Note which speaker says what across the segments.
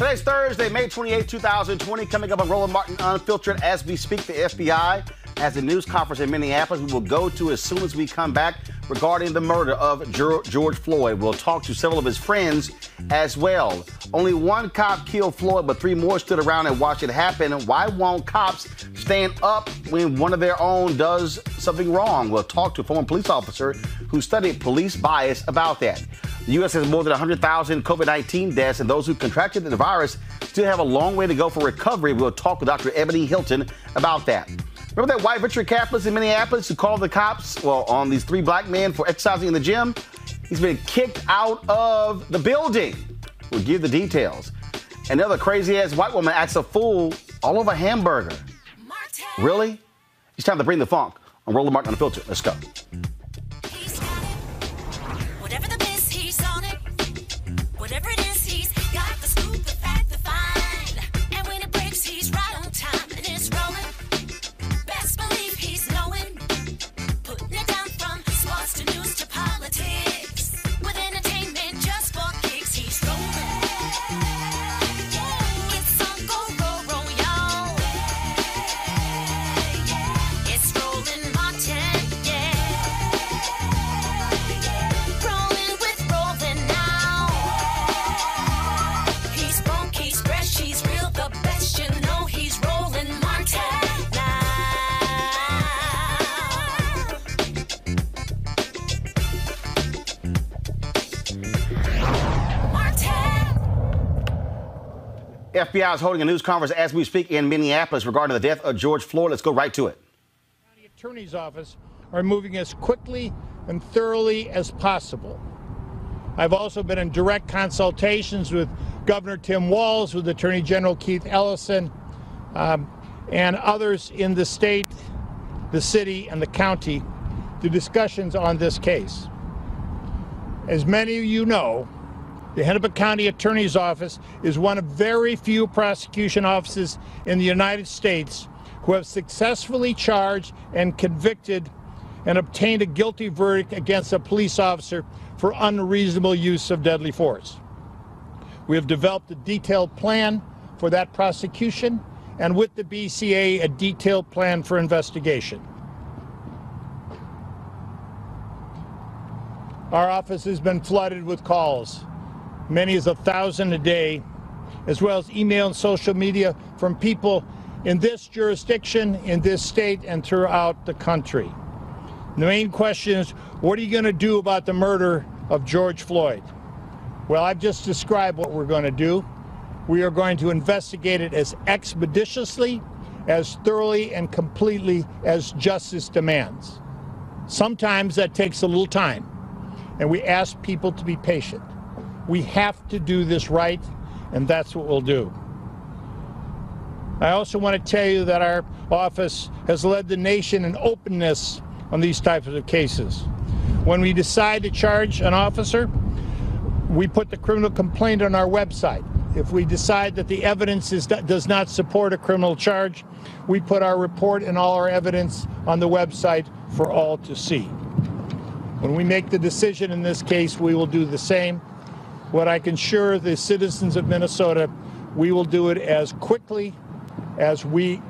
Speaker 1: Today's Thursday, May 28, 2020. Coming up on Roland Martin Unfiltered as we speak, the FBI has a news conference in Minneapolis we will go to as soon as we come back regarding the murder of George Floyd. We'll talk to several of his friends as well. Only one cop killed Floyd, but three more stood around and watched it happen. Why won't cops stand up when one of their own does something wrong? We'll talk to a former police officer who studied police bias about that. The U.S. has more than 100,000 COVID 19 deaths, and those who contracted the virus still have a long way to go for recovery. We'll talk with Dr. Ebony Hilton about that. Remember that white venture capitalist in Minneapolis who called the cops, well, on these three black men for exercising in the gym? He's been kicked out of the building. We'll give the details. Another crazy ass white woman acts a fool all over hamburger. Really? It's time to bring the funk on Roland Martin Unfiltered. Let's go. FBI is holding a news conference as we speak in Minneapolis regarding the death of George Floyd. Let's go right to it.
Speaker 2: The Attorney's Office are moving as quickly and thoroughly as possible. I've also been in direct consultations with Governor Tim Walz, with Attorney General Keith Ellison, um, and others in the state, the city, and the county to discussions on this case. As many of you know, the Hennepin County Attorney's Office is one of very few prosecution offices in the United States who have successfully charged and convicted and obtained a guilty verdict against a police officer for unreasonable use of deadly force. We have developed a detailed plan for that prosecution and with the BCA a detailed plan for investigation. Our office has been flooded with calls many as a thousand a day, as well as email and social media from people in this jurisdiction, in this state, and throughout the country. The main question is what are you going to do about the murder of George Floyd? Well, I've just described what we're going to do. We are going to investigate it as expeditiously, as thoroughly, and completely as justice demands. Sometimes that takes a little time, and we ask people to be patient. We have to do this right, and that's what we'll do. I also want to tell you that our office has led the nation in openness on these types of cases. When we decide to charge an officer, we put the criminal complaint on our website. If we decide that the evidence is, does not support a criminal charge, we put our report and all our evidence on the website for all to see. When we make the decision in this case, we will do the same. What I can assure the citizens of Minnesota, we will do it as quickly as we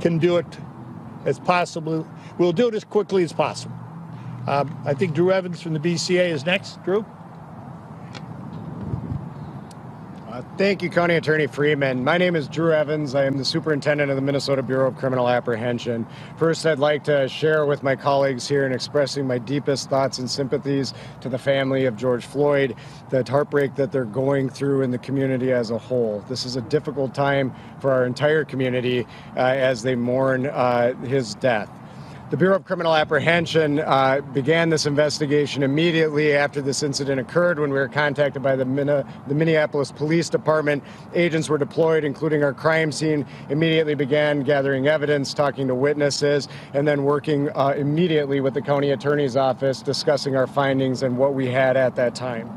Speaker 2: can do it as possible. We'll do it as quickly as possible. Um, I think Drew Evans from the BCA is next. Drew?
Speaker 3: Uh, thank you, County Attorney Freeman. My name is Drew Evans. I am the Superintendent of the Minnesota Bureau of Criminal Apprehension. First, I'd like to share with my colleagues here in expressing my deepest thoughts and sympathies to the family of George Floyd, the heartbreak that they're going through in the community as a whole. This is a difficult time for our entire community uh, as they mourn uh, his death. The Bureau of Criminal Apprehension uh, began this investigation immediately after this incident occurred when we were contacted by the, the, Minneapolis Police Department. Agents were deployed, including our crime scene, immediately began gathering evidence, talking to witnesses, and then working uh, immediately with the county attorney's office, discussing our findings and what we had at that time.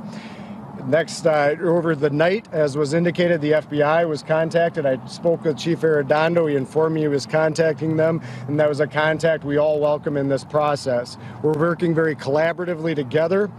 Speaker 3: Next, uh, over the night, as was indicated, the FBI was contacted. I spoke with Chief Arradondo. He informed me he was contacting them, and that was a contact we all welcome in this process. We're working very collaboratively together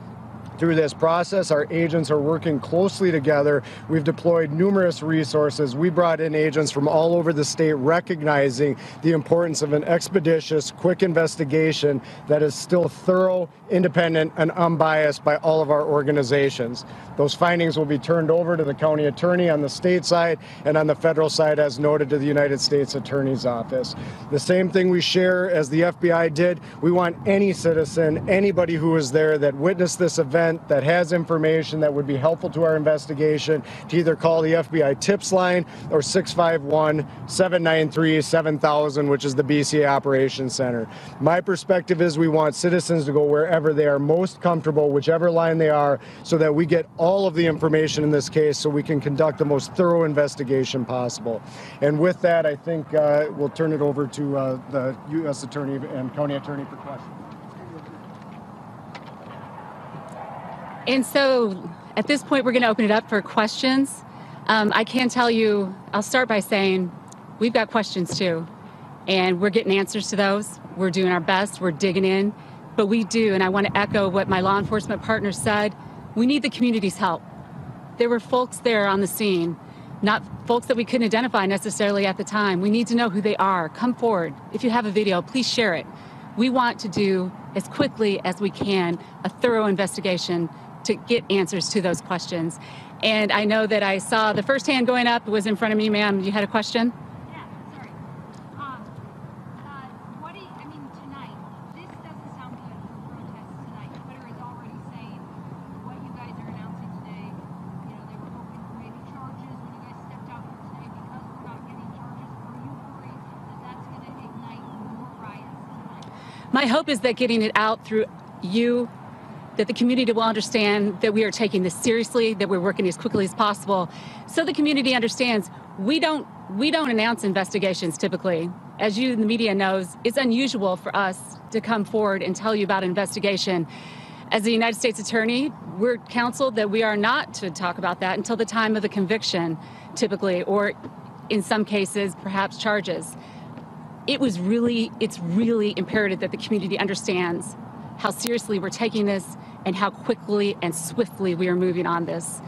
Speaker 3: through this process. Our agents are working closely together. We've deployed numerous resources. We brought in agents from all over the state recognizing the importance of an expeditious, quick investigation that is still thorough, independent, and unbiased by all of our organizations. Those findings will be turned over to the county attorney on the state side and on the federal side, as noted, to the United States Attorney's Office. The same thing we share as the FBI did. We want any citizen, anybody who was there that witnessed this event, that has information that would be helpful to our investigation to either call the FBI tips line or 651 793 7000, which is the BCA Operations Center. My perspective is we want citizens to go wherever they are most comfortable, whichever line they are, so that we get all of the information in this case so we can conduct the most thorough investigation possible. And with that, I think uh, we'll turn it over to uh, the U.S. Attorney and County Attorney for questions.
Speaker 4: And so at this point, we're going to open it up for questions. Um, I can tell you, I'll start by saying we've got questions too, and we're getting answers to those. We're doing our best, we're digging in, but we do, and I want to echo what my law enforcement partner said we need the community's help. There were folks there on the scene, not folks that we couldn't identify necessarily at the time. We need to know who they are. Come forward. If you have a video, please share it. We want to do as quickly as we can a thorough investigation to get answers to those questions. And I know that I saw the first hand going up was in front of me, ma'am. You had a question? My hope is that getting it out through you, that the community will understand that we are taking this seriously, that we're working as quickly as possible, so the community understands we don't we don't announce investigations typically. As you the media knows, it's unusual for us to come forward and tell you about an investigation. As the United States Attorney, we're counseled that we are not to talk about that until the time of the conviction, typically, or in some cases, perhaps charges it was really, it's really imperative that the community understands how seriously we're taking this and how quickly and swiftly we are moving on this.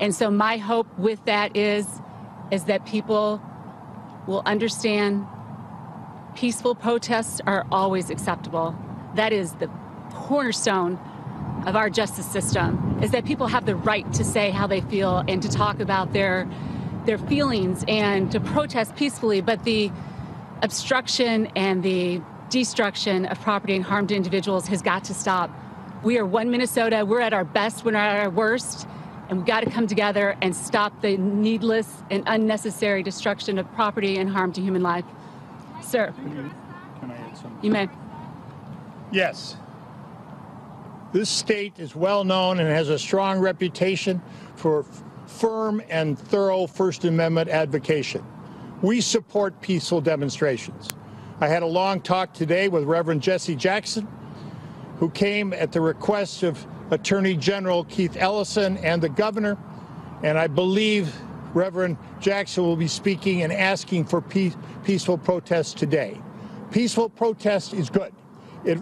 Speaker 4: And so my hope with that is, is that people will understand peaceful protests are always acceptable. That is the cornerstone of our justice system is that people have the right to say how they feel and to talk about their their feelings and to protest peacefully but the obstruction and the destruction of property and harm to individuals has got to stop. We are one Minnesota. We're at our best, when we're at our worst, and we've got to come together and stop the needless and unnecessary destruction of property and harm to human life. Sir,
Speaker 2: Can I add something?
Speaker 4: you may.
Speaker 2: Yes. This state is well known and has a strong reputation for firm and thorough First Amendment advocation. We support peaceful demonstrations. I had a long talk today with Reverend Jesse Jackson, who came at the request of Attorney General Keith Ellison and the governor, and I believe Reverend Jackson will be speaking and asking for peace, peaceful protest today. Peaceful protest is good. It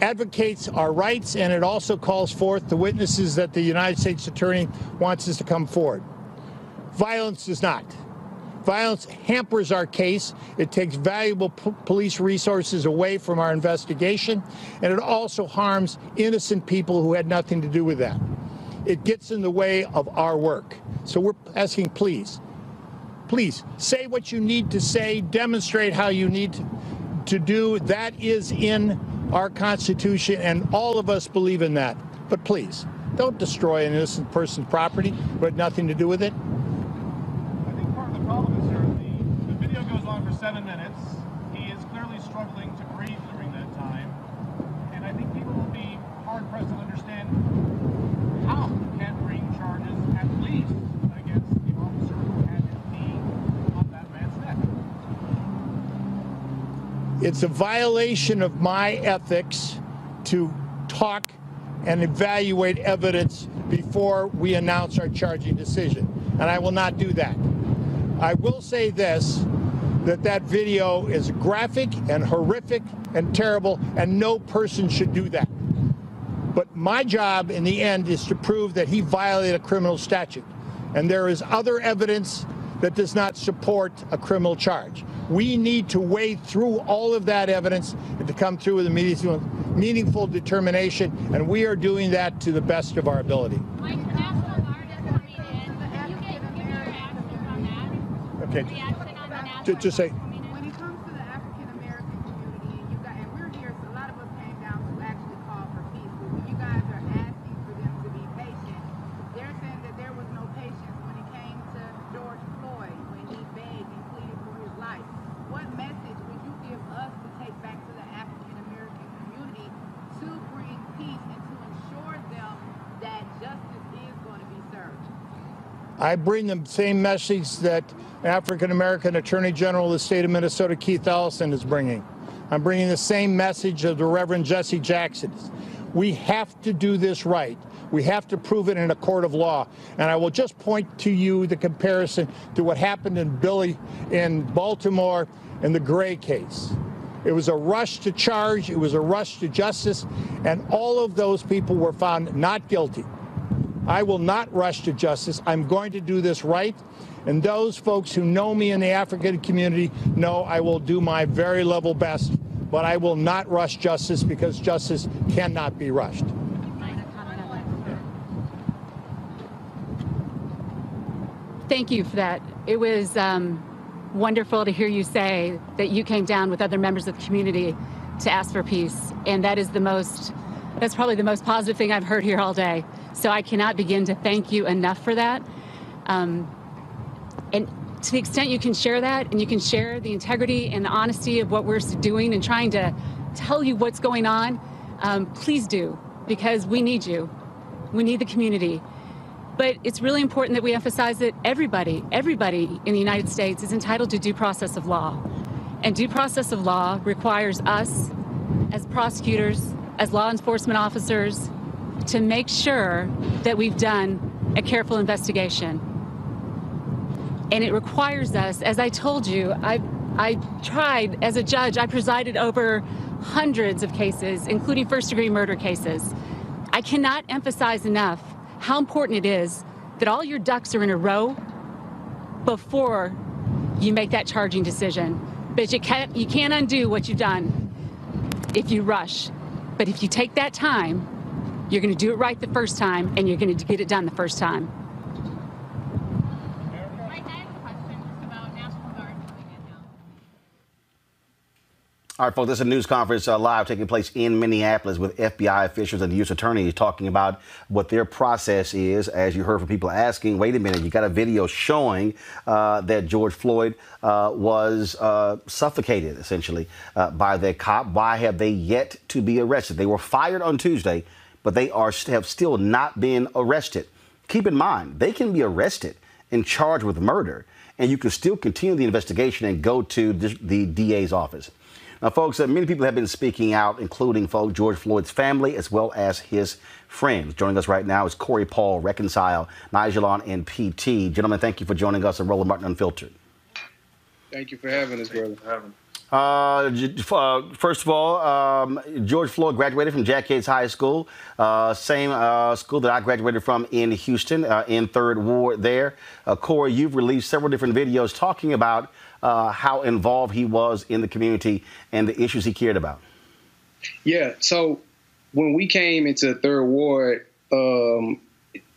Speaker 2: advocates our rights and it also calls forth the witnesses that the United States Attorney wants us to come forward. Violence does not. Violence hampers our case. It takes valuable police resources away from our investigation, and it also harms innocent people who had nothing to do with that. It gets in the way of our work. So we're asking, please, please say what you need to say, demonstrate how you need to, to do. That is in our Constitution, and all of us believe in that. But please, don't destroy an innocent person's property who had nothing to do with it.
Speaker 5: The problem is, sir, the, the video goes on for seven minutes. He is clearly struggling to breathe during that time. And I think people will be hard pressed to understand how you can bring charges at least against the officer who had his knee on that man's neck.
Speaker 2: It's a violation of my ethics to talk and evaluate evidence before we announce our charging decision. And I will not do that. I will say this that that video is graphic and horrific and terrible, and no person should do that. But my job in the end is to prove that he violated a criminal statute. And there is other evidence that does not support a criminal charge. We need to wade through all of that evidence and to come through with a meaningful, meaningful determination, and we are doing that to the best of our ability. Okay. To say
Speaker 6: when it comes to the African American community, and you got, and we're here, so a lot of us came down to actually call for peace. But you guys are asking for them to be patient, they're saying that there was no patience when it came to George Floyd, when he begged and pleaded for his life. What message would you give us to take back to the African American community to bring peace and to ensure them that justice is going to be served?
Speaker 2: I bring the same message that African American Attorney General of the state of Minnesota, Keith Ellison, is bringing. I'm bringing the same message of the Reverend Jesse Jackson. We have to do this right. We have to prove it in a court of law. And I will just point to you the comparison to what happened in Billy in Baltimore in the Gray case. It was a rush to charge, it was a rush to justice, and all of those people were found not guilty. I will not rush to justice. I'm going to do this right. And those folks who know me in the African community know I will do my very level best, but I will not rush justice because justice cannot be rushed.
Speaker 4: Thank you for that. It was um, wonderful to hear you say that you came down with other members of the community to ask for peace. And that is the most, that's probably the most positive thing I've heard here all day. So I cannot begin to thank you enough for that. Um, and to the extent you can share that and you can share the integrity and the honesty of what we're doing and trying to tell you what's going on, um, please do, because we need you. We need the community. But it's really important that we emphasize that everybody, everybody in the United States is entitled to due process of law. And due process of law requires us, as prosecutors, as law enforcement officers, to make sure that we've done a careful investigation. And it requires us, as I told you, I, I tried as a judge, I presided over hundreds of cases, including first degree murder cases. I cannot emphasize enough how important it is that all your ducks are in a row before you make that charging decision. But you can't, you can't undo what you've done if you rush. But if you take that time, you're going to do it right the first time and you're going to get it done the first time.
Speaker 1: All right, folks, this is a news conference uh, live taking place in Minneapolis with FBI officials and the U.S. attorneys talking about what their process is. As you heard from people asking, wait a minute, you got a video showing uh, that George Floyd uh, was uh, suffocated, essentially, uh, by their cop. Why have they yet to be arrested? They were fired on Tuesday, but they are have still not been arrested. Keep in mind, they can be arrested and charged with murder, and you can still continue the investigation and go to the, the DA's office. Now, folks, uh, many people have been speaking out, including folks George Floyd's family as well as his friends. Joining us right now is Corey Paul, Reconcile, Nijalon, and PT. Gentlemen, thank you for joining us on Roland Martin Unfiltered.
Speaker 7: Thank you for having us, brother.
Speaker 1: Uh, uh, first of all, um, George Floyd graduated from Jack Yates High School, uh, same uh, school that I graduated from in Houston, uh, in Third Ward there. Uh, Corey, you've released several different videos talking about uh, how involved he was in the community and the issues he cared about.
Speaker 7: Yeah. So when we came into Third Ward um,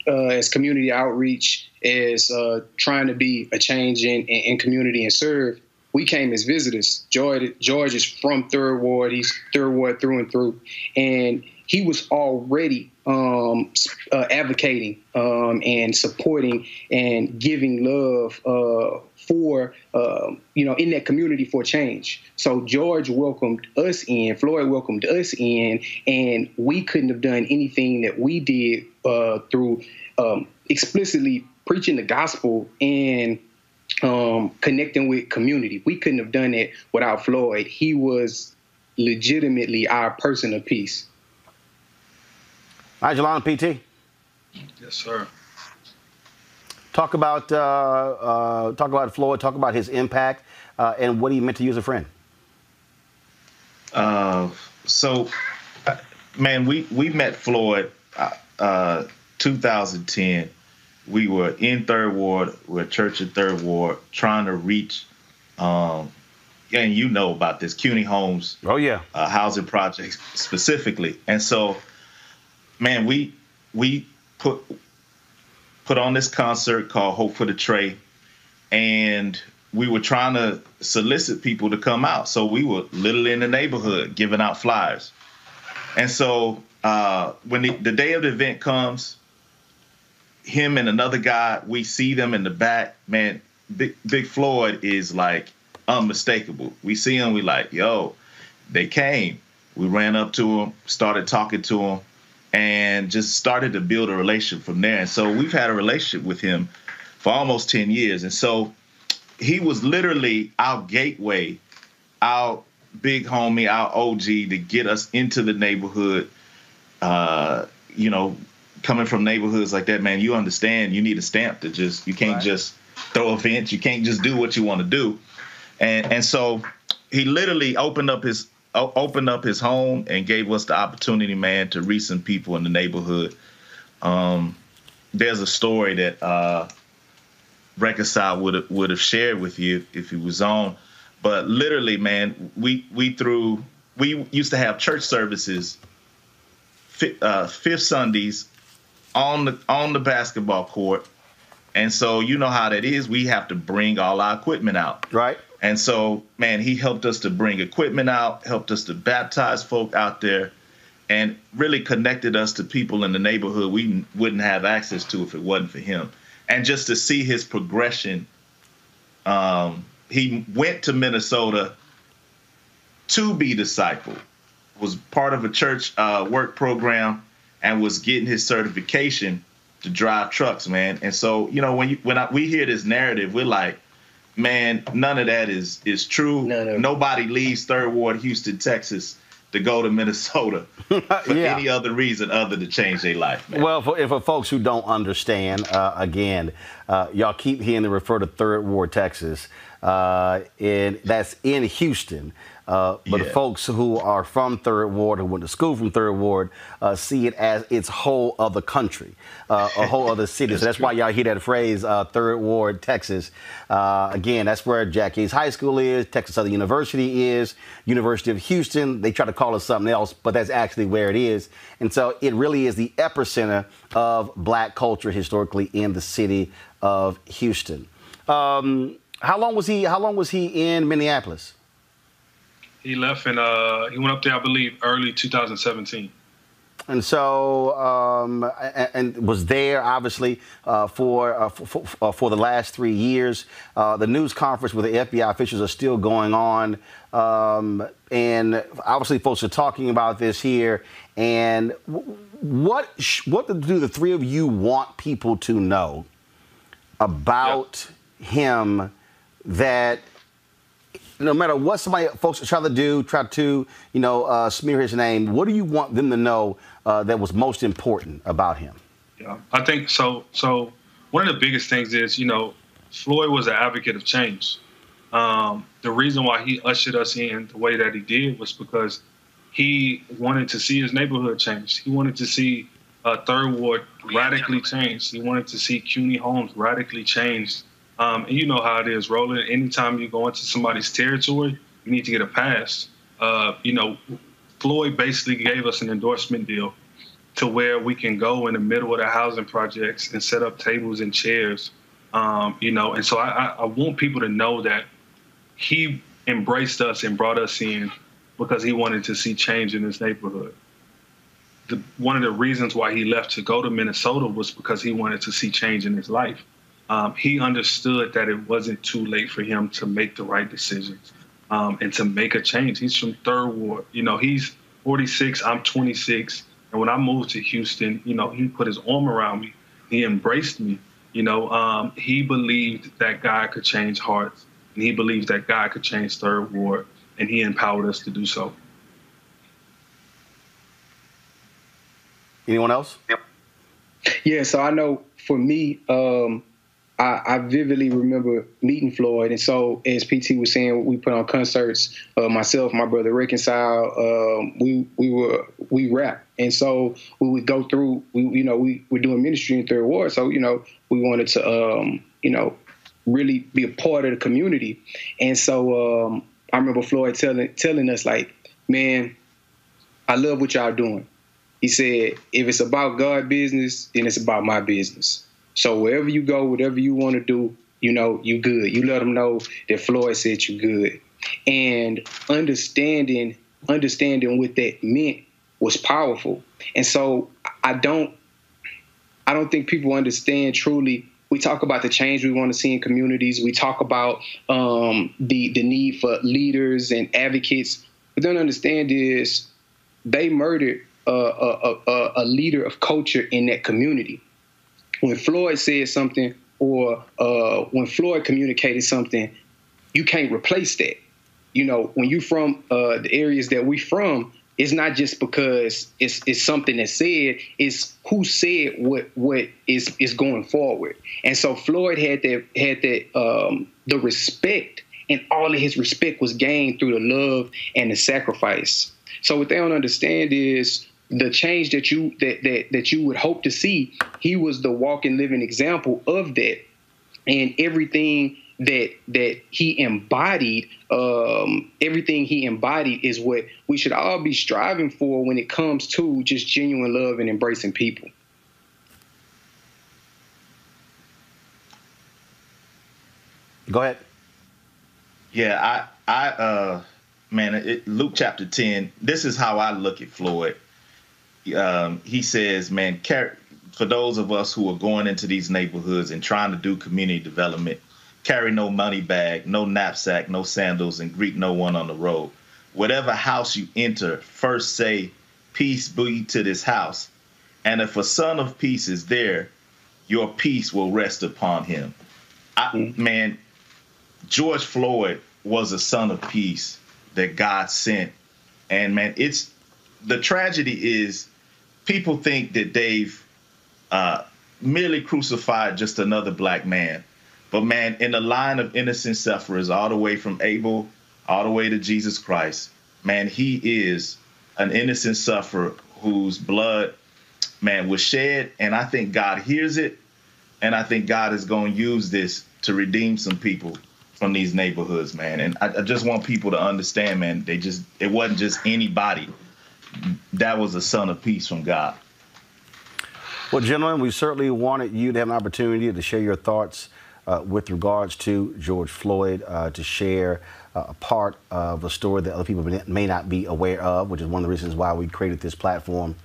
Speaker 7: uh, as community outreach, as uh, trying to be a change in, in, in community and serve, we came as visitors. George, George is from Third Ward. He's Third Ward through and through, and he was already um, uh, advocating um, and supporting and giving love uh, for um, you know in that community for change. So George welcomed us in, Floyd welcomed us in, and we couldn't have done anything that we did uh, through um, explicitly preaching the gospel and um, connecting with community. We couldn't have done it without Floyd. He was legitimately our person of peace.
Speaker 1: Nijalon, PT.
Speaker 8: Yes, sir.
Speaker 1: Talk about uh, uh, talk about Floyd. Talk about his impact uh, and what he meant to you as a friend.
Speaker 8: Uh, so,
Speaker 9: man, we we met Floyd uh, uh, 2010. We were in Third Ward, we're a church in Third Ward, trying to reach, um, and you know about this Cuney Homes.
Speaker 1: Oh yeah,
Speaker 9: uh, housing projects specifically, and so, man, we we put put on this concert called Hope for the Trey, and we were trying to solicit people to come out. So we were literally in the neighborhood giving out flyers. And so uh, when the, the day of the event comes, him and another guy, we see them in the back. Man, Big, Big Floyd is like unmistakable. We see him, we like, yo, they came. We ran up to him, started talking to him, and just started to build a relationship from there. And so we've had a relationship with him for almost 10 years. And so he was literally our gateway, our big homie, our OG to get us into the neighborhood. Uh, you know, coming from neighborhoods like that, man, you understand you need a stamp to just you can't right. just throw events, you can't just do what you want to do. And and so he literally opened up his opened up his home and gave us the opportunity, man, to reach some people in the neighborhood. Um, there's a story that uh, Reconcile would would have shared with you if he was on. But literally, man, we we threw we used to have church services uh, fifth Sundays on the on the basketball court, and so you know how that is. We have to bring all our equipment out,
Speaker 1: right?
Speaker 9: And so, man, he helped us to bring equipment out, helped us to baptize folk out there, and really connected us to people in the neighborhood we wouldn't have access to if it wasn't for him and just to see his progression. Um, he went to Minnesota to be discipled, was part of a church uh, work program, and was getting his certification to drive trucks, man. And so, you know, when you when I, we hear this narrative, we're like, man, none of that is is true. No, no. Nobody leaves Third Ward, Houston, Texas to go to Minnesota for yeah. any other reason other to change their life. Man.
Speaker 1: Well, for, for folks who don't understand, uh, again, uh, y'all keep hearing the refer to Third Ward, Texas, uh, and that's in Houston. Uh, but yeah. the folks who are from Third Ward, who went to school from Third Ward, uh, see it as its whole other country, uh, a whole other city. that's so that's true. why y'all hear that phrase, uh, Third Ward, Texas. Uh, again, that's where Jack Yates High School is, Texas Southern University is, University of Houston. They try to call it something else, but that's actually where it is. And so it really is the epicenter of black culture historically in the city of Houston. Um, how long was he? How long was he in Minneapolis?
Speaker 8: He left and uh, he went up there, I believe, early 2017.
Speaker 1: And so, um, and, and, was there obviously uh, for, uh, for, uh, for the last three years. Uh, the news conference with the FBI officials are still going on, um, and obviously, folks are talking about this here. And what what do the three of you want people to know about yep. him that no matter what somebody folks try to do, try to you know uh, smear his name. What do you want them to know uh, that was most important about him?
Speaker 8: Yeah, I think so. So one of the biggest things is you know Floyd was an advocate of change. Um, the reason why he ushered us in the way that he did was because he wanted to see his neighborhood change. He wanted to see uh, Third Ward radically changed. He wanted to see Cuney Homes radically changed um, and you know how it is, Roland. Anytime you go into somebody's territory, you need to get a pass. Uh, you know, Floyd basically gave us an endorsement deal to where we can go in the middle of the housing projects and set up tables and chairs. Um, you know, and so I, I want people to know that he embraced us and brought us in because he wanted to see change in his neighborhood. The, one of the reasons why he left to go to Minnesota was because he wanted to see change in his life um, he understood that it wasn't too late for him to make the right decisions um, and to make a change. He's from Third Ward. You know, he's 46, I'm 26. And when I moved to Houston, you know, he put his arm around me. He embraced me. You know, um, he believed that God could change hearts, and he believed that God could change Third Ward, and he empowered us to do so.
Speaker 1: Anyone else? Yep.
Speaker 7: Yeah, so I know for me, um, I, I, vividly remember meeting Floyd, and so as PT was saying, we put on concerts. Uh, myself, my brother Reconcile, um, we we were we rap, and so we would go through. We you know we were doing ministry in Third Ward, so you know we wanted to um, you know really be a part of the community, and so um, I remember Floyd telling telling us like, man, I love what y'all doing. He said, if it's about God business, then it's about my business. So wherever you go, whatever you want to do, you know, you good. You let them know that Floyd said you good. And understanding, understanding what that meant was powerful. And so I don't I don't think people understand truly. We talk about the change we want to see in communities. We talk about um, the the need for leaders and advocates. But don't understand is they murdered a, a, a, a leader of culture in that community when Floyd said something or uh, when Floyd communicated something, you can't replace that. You know, when you from uh, the areas that we from, it's not just because it's it's something that's said. It's who said what what is is going forward. And so Floyd had that had that um, the respect, and all of his respect was gained through the love and the sacrifice. So what they don't understand is the change that you that that that you would hope to see he was the walking living example of that. And everything that that he embodied um, everything he embodied is what we should all be striving for when it comes to just genuine love and embracing people.
Speaker 1: Go ahead.
Speaker 9: Yeah i i uh man it, luke chapter 10 this is how i look at floyd um, he says, man, for those of us who are going into these neighborhoods and trying to do community development, carry no money bag, no knapsack, no sandals, and greet no one on the road. Whatever house you enter, first say, Peace be to this house. And if a son of peace is there, your peace will rest upon him. I, mm-hmm. man, George Floyd was a son of peace that God sent. And man, it's the tragedy is people think that they've uh, merely crucified just another black man. But man, in the line of innocent sufferers, all the way from Abel all the way to Jesus Christ, man, he is an innocent sufferer whose blood, man, was shed. And I think God hears it. And I think God is going to use this to redeem some people from these neighborhoods, man. And I, I just want people to understand, man, they just, it wasn't just anybody that was a son of peace from God.
Speaker 1: Well, gentlemen, we certainly wanted you to have an opportunity to share your thoughts uh, with regards to George Floyd, uh, to share uh, a part of a story that other people may not be aware of, which is one of the reasons why we created this platform.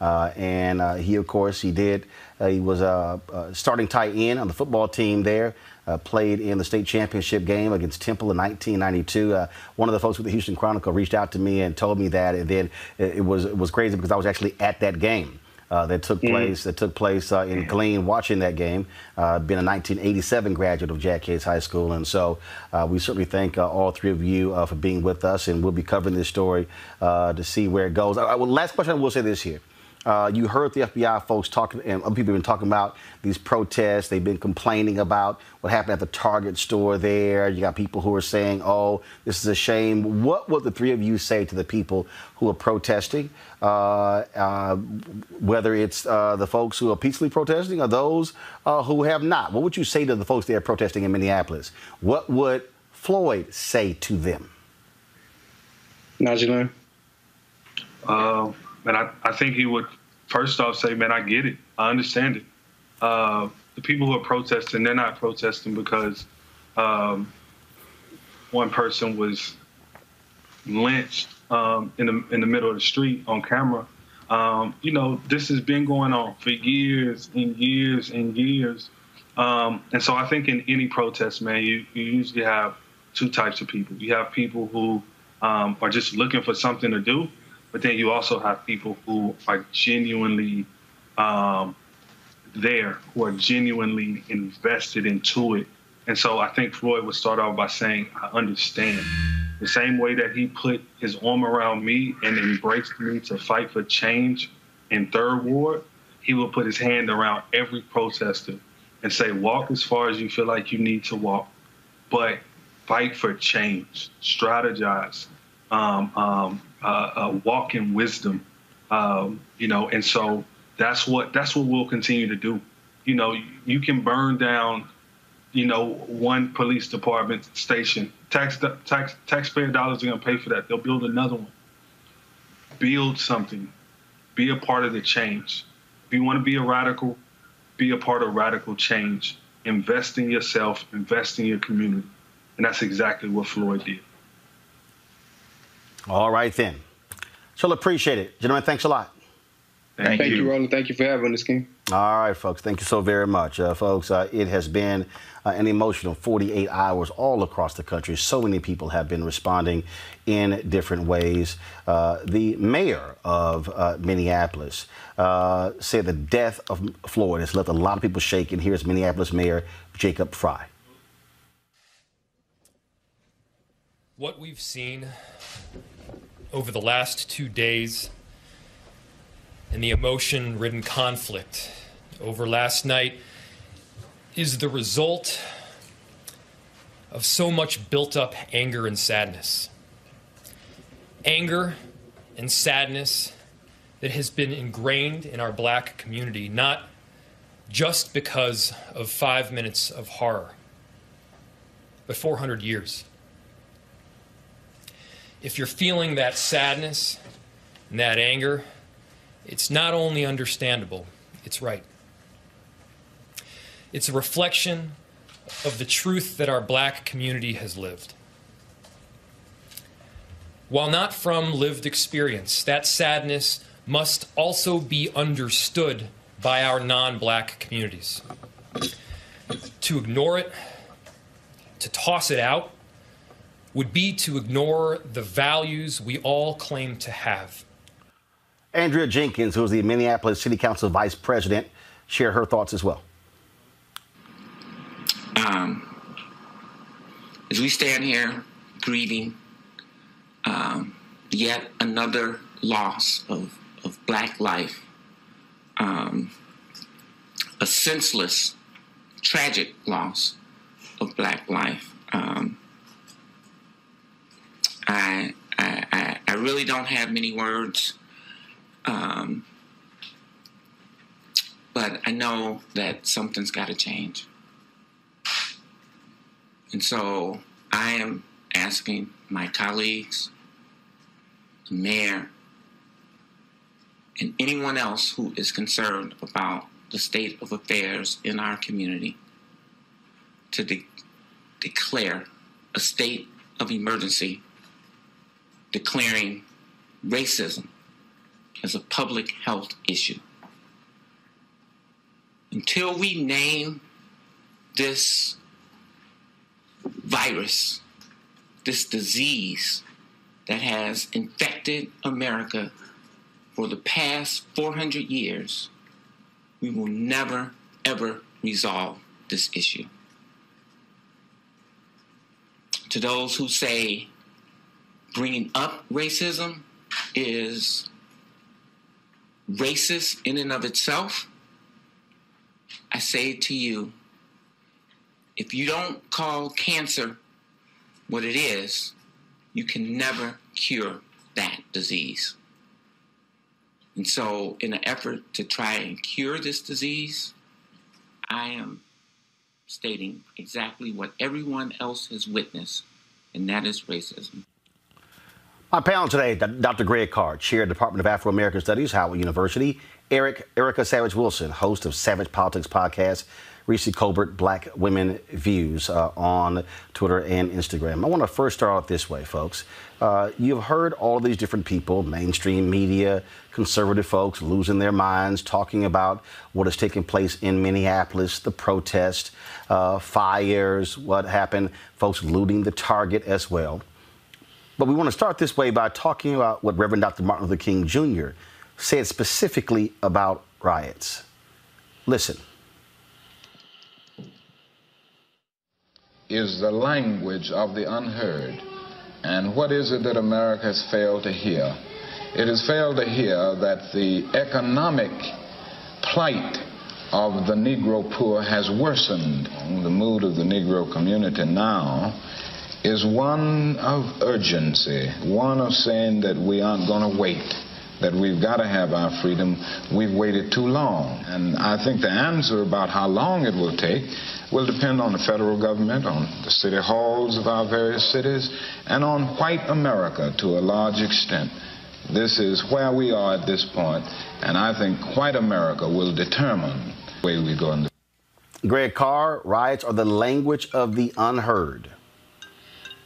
Speaker 1: Uh, and uh, he, of course, he did. Uh, he was a starting tight end on the football team there uh, played in the state championship game against Temple in 1992. Uh, one of the folks with the Houston Chronicle reached out to me and told me that, and then it, was it was crazy because I was actually at that game. Uh, that took mm-hmm. place that took place uh, in Killeen watching that game. Uh, been a 1987 graduate of Jack Yates High School, and so uh, we certainly thank uh, all three of you uh, for being with us, and we'll be covering this story to see where it goes. well, last question, I will say this here. Uh, you heard the FBI folks talking, and other people have been talking about these protests. They've been complaining about what happened at the Target store there. You got people who are saying, oh, this is a shame. What would the three of you say to the people who are protesting, uh, uh, whether it's uh, the folks who are peacefully protesting or those uh, who have not? What would you say to the folks there protesting in Minneapolis? What would Floyd say to them?
Speaker 7: Najee
Speaker 8: um, man, I, I think he would first off say, man, I get it. I understand it. Uh, the people who are protesting, they're not protesting because um, one person was lynched um, in the in the middle of the street on camera. Um, you know, this has been going on for years and years and years. Um, and so I think in any protest, man, you, you usually have two types of people. You have people who um, are just looking for something to do, but then you also have people who are genuinely um, there, who are genuinely invested into it. And so I think Floyd would start off by saying, I understand. The same way that he put his arm around me and embraced me to fight for change in Third Ward, he will put his hand around every protester and say, walk as far as you feel like you need to walk, but fight for change, strategize, um, um, walk in wisdom, um, you know, and so that's what that's what we'll continue to do. You know, you can burn down, you know, one police department station. Tax tax taxpayer dollars are going to pay for that. They'll build another one. Build something. Be a part of the change. If you want to be a radical, be a part of radical change. Invest in yourself. Invest in your community, and that's exactly what Floyd did.
Speaker 1: All right then. So appreciate it, gentlemen. Thanks a lot.
Speaker 7: Thank, Thank you. you, Roland. Thank you for having us, King.
Speaker 1: All right, folks. Thank you so very much, uh, folks. Uh, it has been uh, an emotional 48 hours all across the country. So many people have been responding in different ways. Uh, the mayor of uh, Minneapolis uh, said the death of Floyd has left a lot of people shaken. Here's Minneapolis Mayor Jacob Frey.
Speaker 10: What we've seen over the last two days and the emotion ridden conflict over last night is the result of so much built up anger and sadness. Anger and sadness that has been ingrained in our black community, not just because of five minutes of horror, but 400 years. If you're feeling that sadness and that anger, it's not only understandable, it's right. It's a reflection of the truth that our black community has lived. While not from lived experience, that sadness must also be understood by our non black communities. To ignore it, to toss it out, would be to ignore the values we all claim to have.
Speaker 1: Andrea Jenkins, who is the Minneapolis City Council Vice President, shared her thoughts as well.
Speaker 11: Um, as we stand here grieving um, yet another loss of, of black life, um, a senseless, tragic loss of black life. Um, I, I, I really don't have many words um, but I know that something's got to change. And so I am asking my colleagues, the mayor, and anyone else who is concerned about the state of affairs in our community to de- declare a state of emergency, declaring racism as a public health issue. Until we name this virus, this disease that has infected America for the past 400 years, we will never, ever resolve this issue. To those who say bringing up racism is racist in and of itself, I say to you, if you don't call cancer what it is, you can never cure that disease. And so, in an effort to try and cure this disease, I am stating exactly what everyone else has witnessed, and that is racism.
Speaker 1: My panel today, Dr. Greg Carr, Chair, of the Department of Afro American Studies, Howard University. Eric, Erica Savage Wilson, host of Savage Politics Podcast. Reese Colbert, Black Women Views uh, on Twitter and Instagram. I want to first start off this way, folks. Uh, you've heard all these different people, mainstream media, conservative folks losing their minds, talking about what is taking place in Minneapolis, the protest, uh, fires, what happened, folks looting the Target as well. But we want to start this way by talking about what Reverend Dr. Martin Luther King Jr. said specifically about riots. Listen.
Speaker 12: Is the language of the unheard. And what is it that America has failed to hear? It has failed to hear that the economic plight of the Negro poor has worsened. The mood of the Negro community now is one of urgency, one of saying that we aren't going to wait, that we've got to have our freedom. We've waited too long. And I think the answer about how long it will take will depend on the federal government, on the city halls of our various cities, and on white America to a large extent. This is where we are at this point, and I think white America will determine way we go in the
Speaker 1: Greg Carr, riots are the language of the unheard.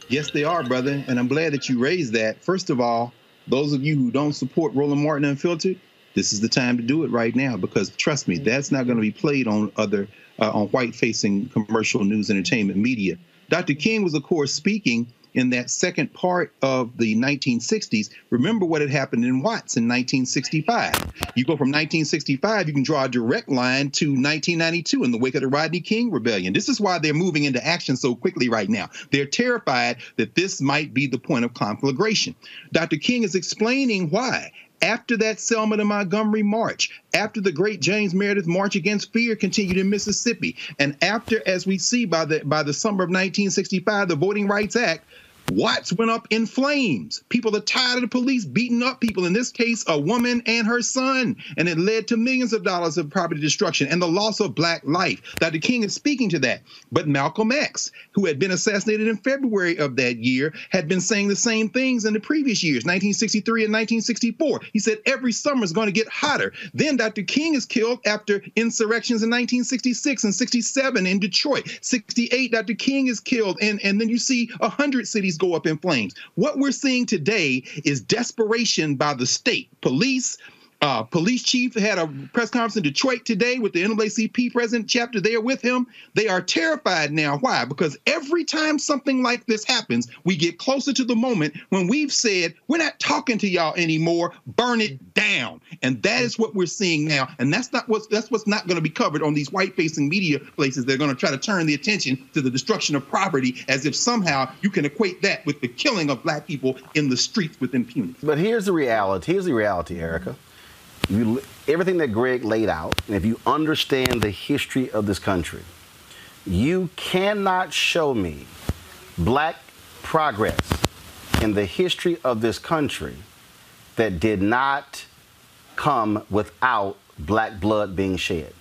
Speaker 13: Yes, they are, brother. And I'm glad that you raised that. First of all, those of you who don't support Roland Martin Unfiltered, this is the time to do it right now because trust me, that's not going to be played on other uh, on white-facing commercial news entertainment media. Dr. King was, of course, speaking in that second part of the 1960s. Remember what had happened in Watts in 1965. You go from 1965, you can draw a direct line to 1992 in the wake of the Rodney King rebellion. This is why they're moving into action so quickly right now. They're terrified that this might be the point of conflagration. Dr. King is explaining why after that Selma to Montgomery march, after the great James Meredith march against fear continued in Mississippi, and after, as we see by the by the summer of 1965, the Voting Rights Act, Watts went up in flames. People are tired of the police beating up people, in this case, a woman and her son. And it led to millions of dollars of property destruction and the loss of black life. Dr. King is speaking to that. But Malcolm X, who had been assassinated in February of that year, had been saying the same things in the previous years, 1963 and 1964. He said every summer is going to get hotter. Then Dr. King is killed after insurrections in 1966 and 67 in Detroit. 68, Dr. King is killed. And, and then you see 100 cities go up in flames. What we're seeing today is desperation by the state, police, uh, police chief had a press conference in Detroit today with the NAACP president chapter there with him. They are terrified now. Why? Because every time something like this happens, we get closer to the moment when we've said, we're not talking to y'all anymore, burn it down. And that is what we're seeing now. And that's not what's that's what's not going to be covered on these white-facing media places. They're going to try to turn the attention to the destruction of property as if somehow you can equate that with the killing of black people in the streets with impunity.
Speaker 1: But here's the reality. Here's the reality, Erica. You, everything that Greg laid out, and if you understand the history of this country, you cannot show me black progress in the history of this country that did not come without black blood being shed.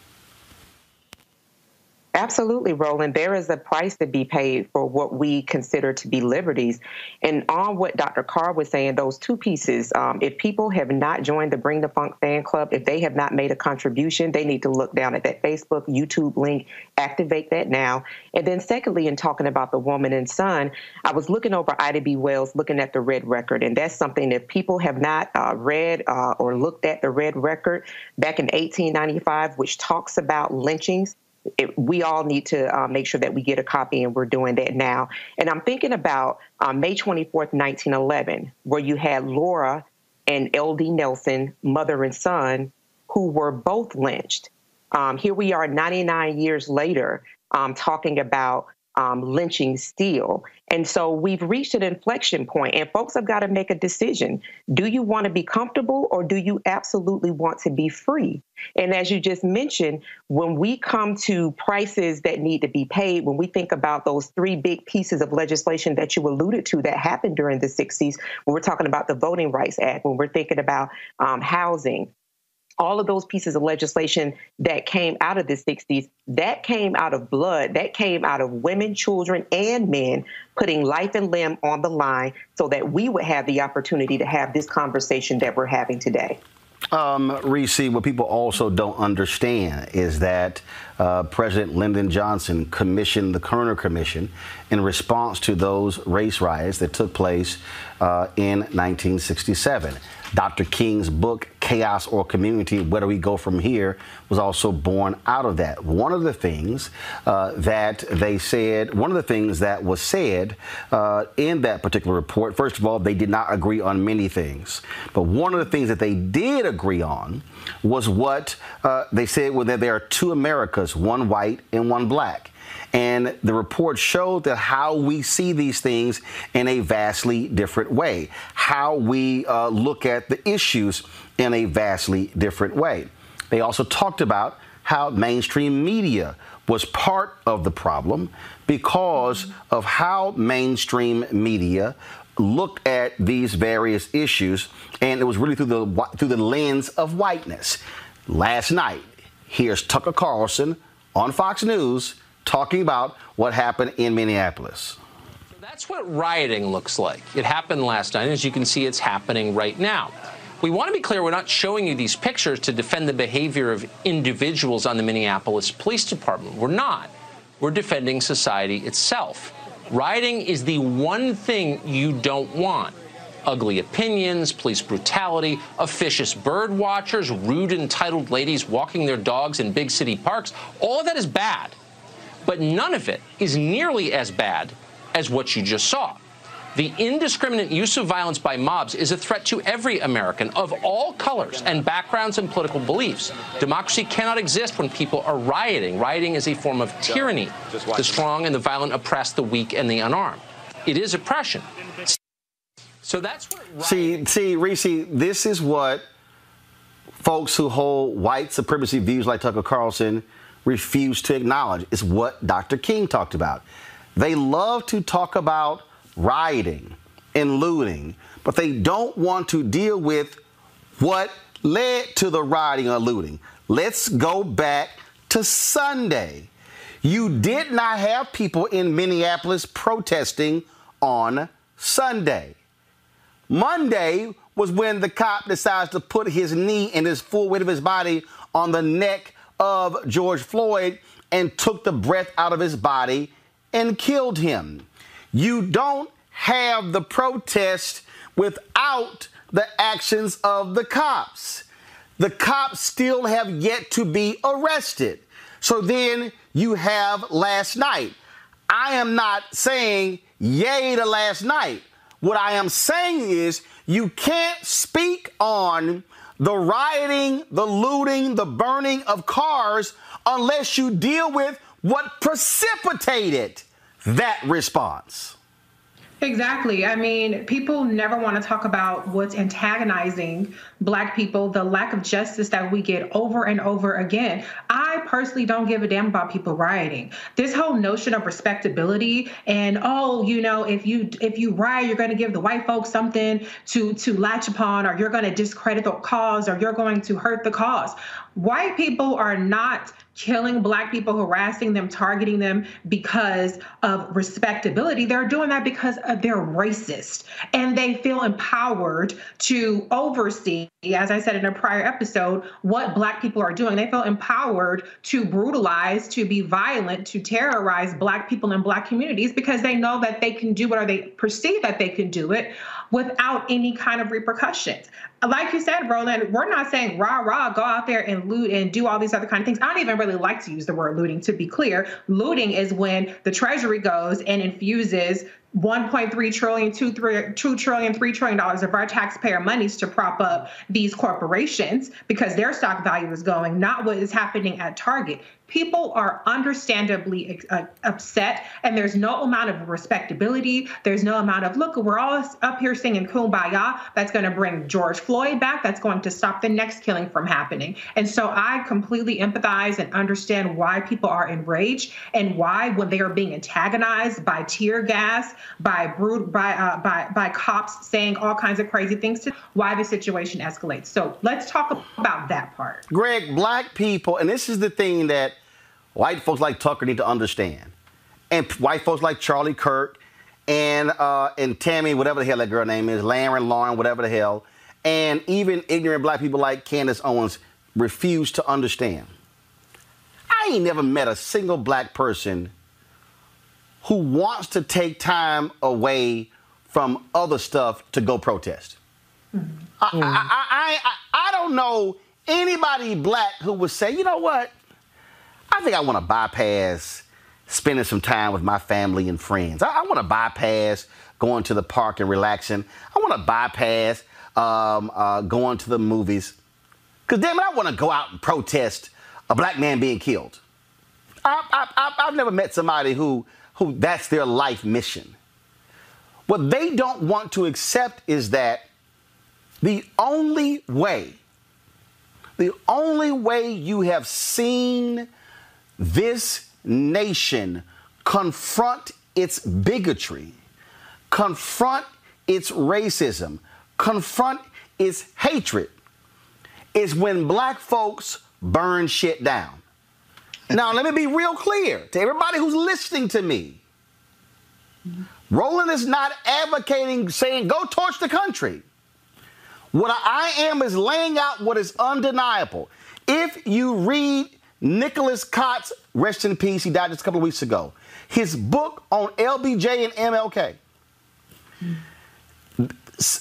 Speaker 14: Absolutely, Roland. There is a price to be paid for what we consider to be liberties. And on what Dr. Carr was saying, those two pieces, um, if people have not joined the Bring the Funk fan club, if they have not made a contribution, they need to look down at that Facebook, YouTube link, activate that now. And then, secondly, in talking about the woman and son, I was looking over Ida B. Wells, looking at the Red Record. And that's something that people have not uh, read uh, or looked at the Red Record back in 1895, which talks about lynchings it, we all need to uh, make sure that we get a copy, and we're doing that now. And I'm thinking about um, May 24th, 1911, where you had Laura and L.D. Nelson, mother and son, who were both lynched. Um, here we are 99 years later um, talking about um, lynching still. And so we've reached an inflection point, and folks have got to make a decision. Do you want to be comfortable or do you absolutely want to be free? And as you just mentioned, when we come to prices that need to be paid, when we think about those three big pieces of legislation that you alluded to that happened during the 60s, when we're talking about the Voting Rights Act, when we're thinking about um, housing, all of those pieces of legislation that came out of the 60s, that came out of blood, that came out of women, children, and men putting life and limb on the line so that we would have the opportunity to have this conversation that we're having today.
Speaker 1: Um, Reese, what people also don't understand is that uh, President Lyndon Johnson commissioned the Kerner Commission in response to those race riots that took place uh, in 1967. Dr. King's book, Chaos or Community Where Do We Go From Here, was also born out of that. One of the things uh, that they said, one of the things that was said uh, in that particular report, first of all, they did not agree on many things. But one of the things that they did agree on was what uh, they said was that there are two Americas, one white and one black. And the report showed that how we see these things in a vastly different way, how we uh, look at the issues in a vastly different way. They also talked about how mainstream media was part of the problem because of how mainstream media looked at these various issues, and it was really through the through the lens of whiteness. Last night, here's Tucker Carlson on Fox News talking about what happened in Minneapolis.
Speaker 15: That's what rioting looks like. It happened last night. As you can see, it's happening right now. We want to be clear, we're not showing you these pictures to defend the behavior of individuals on the Minneapolis Police Department. We're not. We're defending society itself. Rioting is the one thing you don't want. Ugly opinions, police brutality, officious bird watchers, rude entitled ladies walking their dogs in big city parks, all of that is bad. But none of it is nearly as bad as what you just saw. The indiscriminate use of violence by mobs is a threat to every American of all colors and backgrounds and political beliefs. Democracy cannot exist when people are rioting. Rioting is a form of tyranny. The strong and the violent oppress the weak and the unarmed. It is oppression. So that's what
Speaker 1: See, see, Reese, this is what folks who hold white supremacy views like Tucker Carlson refuse to acknowledge. It's what Dr. King talked about. They love to talk about rioting and looting, but they don't want to deal with what led to the rioting or looting. Let's go back to Sunday. You did not have people in Minneapolis protesting on Sunday. Monday was when the cop decides to put his knee and his full weight of his body on the neck of George Floyd and took the breath out of his body and killed him. You don't have the protest without the actions of the cops. The cops still have yet to be arrested. So then you have last night. I am not saying yay to last night. What I am saying is you can't speak on the rioting, the looting, the burning of cars unless you deal with what precipitated that response.
Speaker 16: Exactly. I mean, people never want to talk about what's antagonizing Black people, the lack of justice that we get over and over again. I personally don't give a damn about people rioting. This whole notion of respectability and oh, you know, if you if you riot, you're going to give the white folks something to to latch upon, or you're going to discredit the cause, or you're going to hurt the cause. White people are not killing black people, harassing them, targeting them because of respectability. They're doing that because they're racist and they feel empowered to oversee, as I said in a prior episode, what black people are doing. They feel empowered to brutalize, to be violent, to terrorize black people in black communities because they know that they can do it or they perceive that they can do it without any kind of repercussions. Like you said, Roland, we're not saying rah rah, go out there and loot and do all these other kind of things. I don't even really like to use the word looting, to be clear. Looting is when the Treasury goes and infuses 1.3 trillion, 2, 3, 2 trillion, 3 trillion dollars of our taxpayer monies to prop up these corporations because their stock value is going, not what is happening at Target. People are understandably uh, upset, and there's no amount of respectability. There's no amount of, look, we're all up here singing kumbaya. That's going to bring George Floyd back. That's going to stop the next killing from happening. And so I completely empathize and understand why people are enraged and why, when they are being antagonized by tear gas, by brood, by, uh, by, by cops saying all kinds of crazy things, to why the situation escalates. So let's talk about that part.
Speaker 1: Greg, black people, and this is the thing that white folks like Tucker need to understand, and white folks like Charlie Kirk and uh, and Tammy, whatever the hell that girl name is, Lauren, Lauren, whatever the hell, and even ignorant black people like Candace Owens refuse to understand. I ain't never met a single black person who wants to take time away from other stuff to go protest. I, I, I, I, I don't know anybody black who would say, you know what? I think I want to bypass spending some time with my family and friends. I, I want to bypass going to the park and relaxing. I want to bypass um, uh, going to the movies. Because, damn it, I want to go out and protest a black man being killed. I, I've never met somebody who, who that's their life mission. What they don't want to accept is that the only way The only way you have seen this nation confront its bigotry, confront its racism, confront its hatred is when black folks burn shit down. Now, let me be real clear to everybody who's listening to me. Roland is not advocating saying go torch the country. What I am is laying out what is undeniable. If you read Nicholas Kotz, rest in peace, he died just a couple of weeks ago, his book on LBJ and MLK,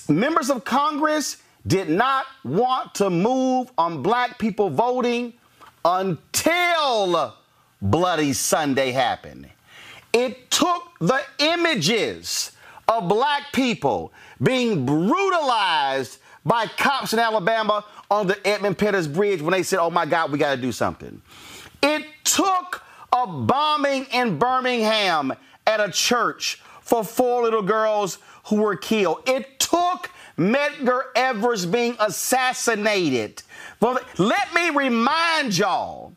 Speaker 1: members of Congress did not want to move on black people voting until Bloody Sunday happened. It took the images of black people being brutalized by cops in Alabama on the Edmund Pettus Bridge when they said, oh my God, we got to do something. It took a bombing in Birmingham at a church for four little girls who were killed. It took Medgar Evers being assassinated. Well, let me remind y'all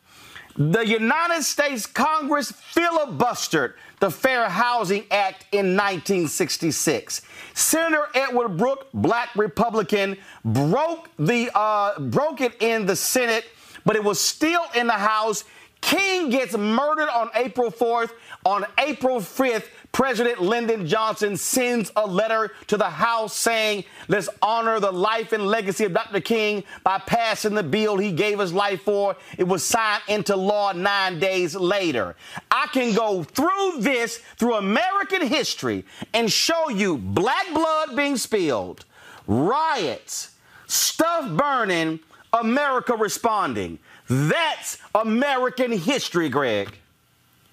Speaker 1: the United States Congress filibustered the Fair Housing Act in 1966. Senator Edward Brooke, black Republican, broke the uh, broke it in the Senate, but it was still in the House. King gets murdered on April 4th. On April 5th, President Lyndon Johnson sends a letter to the House saying, let's honor the life and legacy of Dr. King by passing the bill he gave his life for. It was signed into law nine days later. I can go through this, through American history, and show you black blood being spilled, riots, stuff burning, America responding. That's American history, Greg.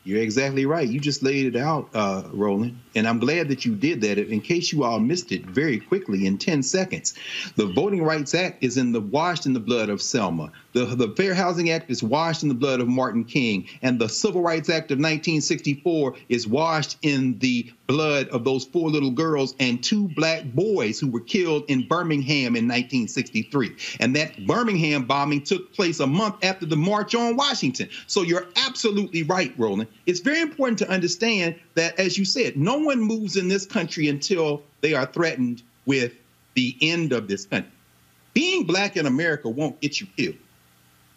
Speaker 13: You're exactly right. You just laid it out, uh, Roland. And I'm glad that you did that. In case you all missed it very quickly in 10 seconds, the Voting Rights Act is in the washed in the blood of Selma. The, the Fair Housing Act is washed in the blood of Martin King. And the Civil Rights Act of 1964 is washed in the blood of those four little girls and two black boys who were killed in Birmingham in 1963. And that Birmingham bombing took place a month after the March on Washington. So you're absolutely right, Roland. It's very important to understand that, as you said, no one moves in this country until they are threatened with the end of this country. Being black in America won't get you killed.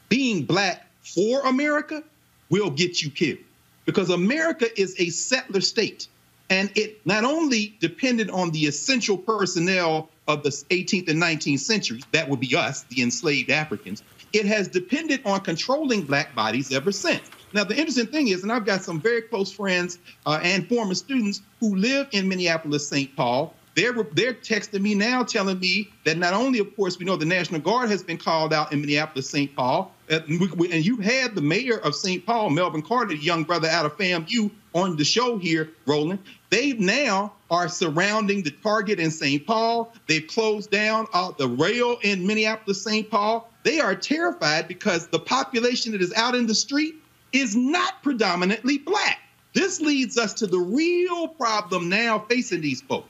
Speaker 13: Being black for America will get you killed because America is a settler state. And it not only depended on the essential personnel of the 18th and 19th centuries, that would be us, the enslaved Africans, it has depended on controlling black bodies ever since. Now, the interesting thing is, and I've got some very close friends uh, and former students who live in Minneapolis, St. Paul. They're, they're texting me now telling me that not only, of course, we know the National Guard has been called out in Minneapolis, St. Paul, we, and you've had the mayor of St. Paul, Melvin Carter, young brother out of FAMU, on the show here, Roland. They now are surrounding the Target in St. Paul. They've closed down uh, the rail in Minneapolis, St. Paul. They are terrified because the population that is out in the street is not predominantly black. This leads us to the real problem now facing these folks.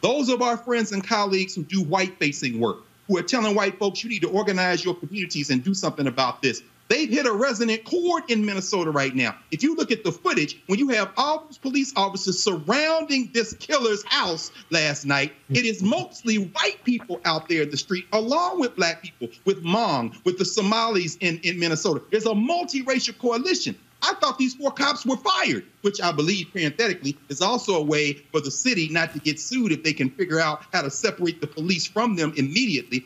Speaker 13: Those of our friends and colleagues who do white facing work, who are telling white folks you need to organize your communities and do something about this. They've hit a resonant chord in Minnesota right now. If you look at the footage, when you have all those police officers surrounding this killer's house last night, it is mostly white people out there in the street, along with black people, with Hmong, with the Somalis in, in Minnesota. There's a multiracial coalition. I thought these four cops were fired, which I believe, parenthetically, is also a way for the city not to get sued if they can figure out how to separate the police from them immediately.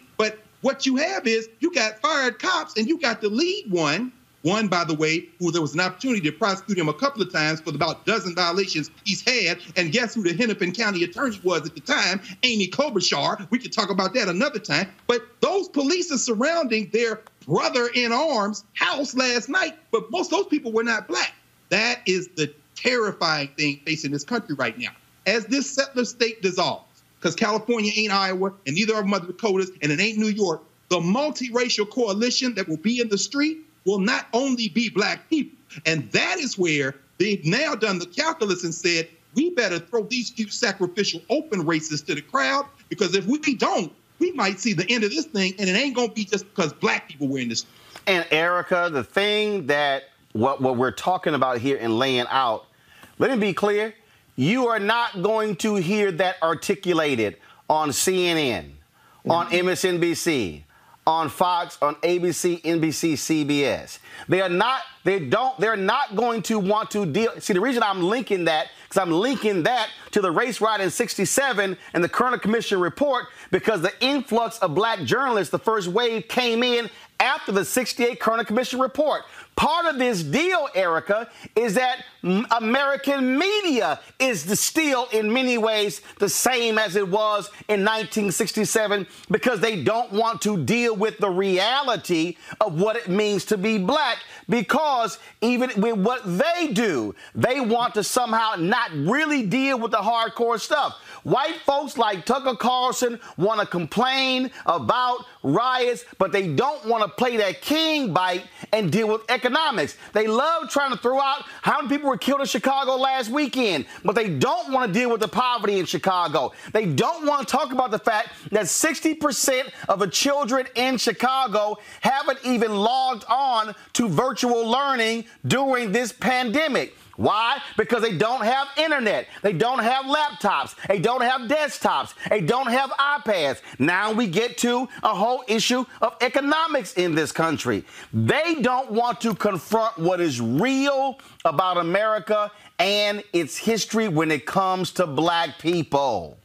Speaker 13: What you have is you got fired cops and you got the lead one, one, by the way, who there was an opportunity to prosecute him a couple of times for about a dozen violations he's had. And guess who the Hennepin County attorney was at the time? Amy Klobuchar. We could talk about that another time. But those police are surrounding their brother in arms house last night. But most those people were not black. That is the terrifying thing facing this country right now. As this settler state dissolves, because California ain't Iowa, and neither of them are the Dakotas, and it ain't New York. The multiracial coalition that will be in the street will not only be black people. And that is where they've now done the calculus and said, we better throw these few sacrificial open races to the crowd, because if we don't, we might see the end of this thing, and it ain't gonna be just because black people were in this.
Speaker 1: And Erica, the thing that what what we're talking about here and laying out, let me be clear. You are not going to hear that articulated on CNN, on mm-hmm. MSNBC, on Fox, on ABC, NBC, CBS. They are not, they don't, they're not going to want to deal. See, the reason I'm linking that, because I'm linking that to the race riot in 67 and the Kerner Commission report, because the influx of black journalists, the first wave came in after the 68 Kerner Commission report. Part of this deal, Erica, is that American media is still in many ways the same as it was in 1967 because they don't want to deal with the reality of what it means to be black because even with what they do, they want to somehow not really deal with the hardcore stuff. White folks like Tucker Carlson want to complain about riots, but they don't want to play that king bite and deal with economics. They love trying to throw out how many people were killed in Chicago last weekend, but they don't want to deal with the poverty in Chicago. They don't want to talk about the fact that 60% of the children in Chicago haven't even logged on to virtual learning during this pandemic. Why? Because they don't have internet. They don't have laptops. They don't have desktops. They don't have iPads. Now we get to a whole issue of economics in this country. They don't want to confront what is real about America and its history when it comes to black people.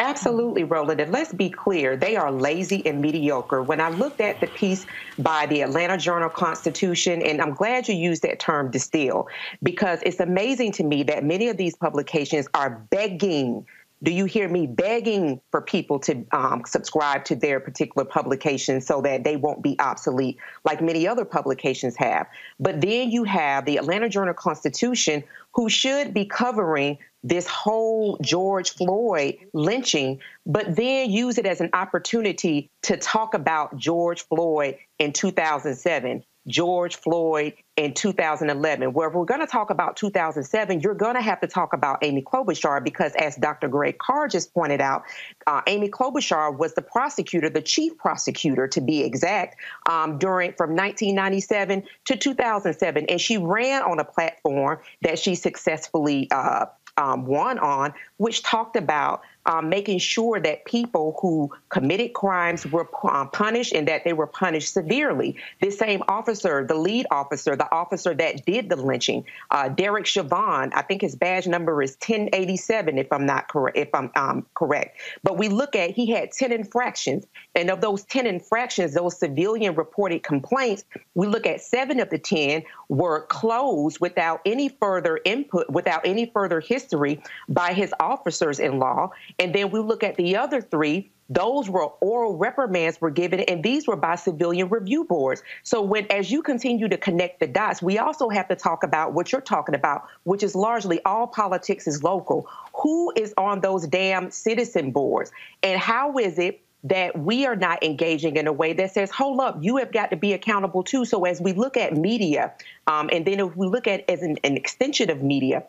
Speaker 14: Absolutely, Roland. And let's be clear, they are lazy and mediocre. When I looked at the piece by the Atlanta Journal Constitution, and I'm glad you used that term distill, because it's amazing to me that many of these publications are begging do you hear me begging for people to um, subscribe to their particular publication so that they won't be obsolete like many other publications have? But then you have the Atlanta Journal Constitution, who should be covering this whole George Floyd lynching, but then use it as an opportunity to talk about George Floyd in 2007 George Floyd in 2011. Where we're going to talk about 2007, you're going to have to talk about Amy Klobuchar because, as Dr. Greg Carr just pointed out, uh, Amy Klobuchar was the prosecutor, the chief prosecutor to be exact, um, during from 1997 to 2007, and she ran on a platform that she successfully uh, um, won on, which talked about um, making sure that people who committed crimes were um, punished and that they were punished severely. This same officer, the lead officer, the officer that did the lynching, uh, Derek Chauvin, I think his badge number is 1087, if I'm not correct. If I'm um, correct, but we look at he had 10 infractions, and of those 10 infractions, those civilian reported complaints, we look at seven of the 10 were closed without any further input, without any further history by his officers in law. And then we look at the other three, those were oral reprimands were given, and these were by civilian review boards. So when as you continue to connect the dots, we also have to talk about what you're talking about, which is largely all politics is local. Who is on those damn citizen boards? And how is it that we are not engaging in a way that says, hold up, you have got to be accountable too. So as we look at media, um, and then if we look at as an, an extension of media,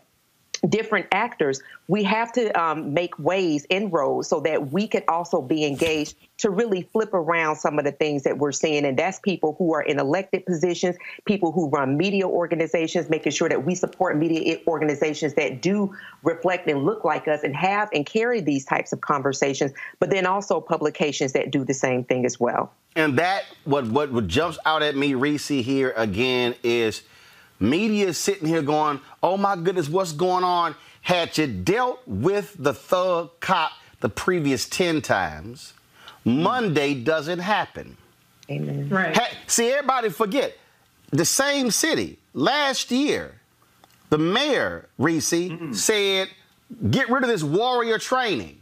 Speaker 14: different actors, we have to um, make ways, inroads, so that we can also be engaged to really flip around some of the things that we're seeing. And that's people who are in elected positions, people who run media organizations, making sure that we support media organizations that do reflect and look like us and have and carry these types of conversations, but then also publications that do the same thing as well.
Speaker 1: And that, what, what jumps out at me, Reese, here again is Media is sitting here going, oh my goodness, what's going on? Had you dealt with the thug cop the previous 10 times, Monday doesn't happen.
Speaker 14: Amen.
Speaker 16: Right.
Speaker 1: see, everybody forget the same city last year, the mayor, Reese, mm-hmm. said, get rid of this warrior training.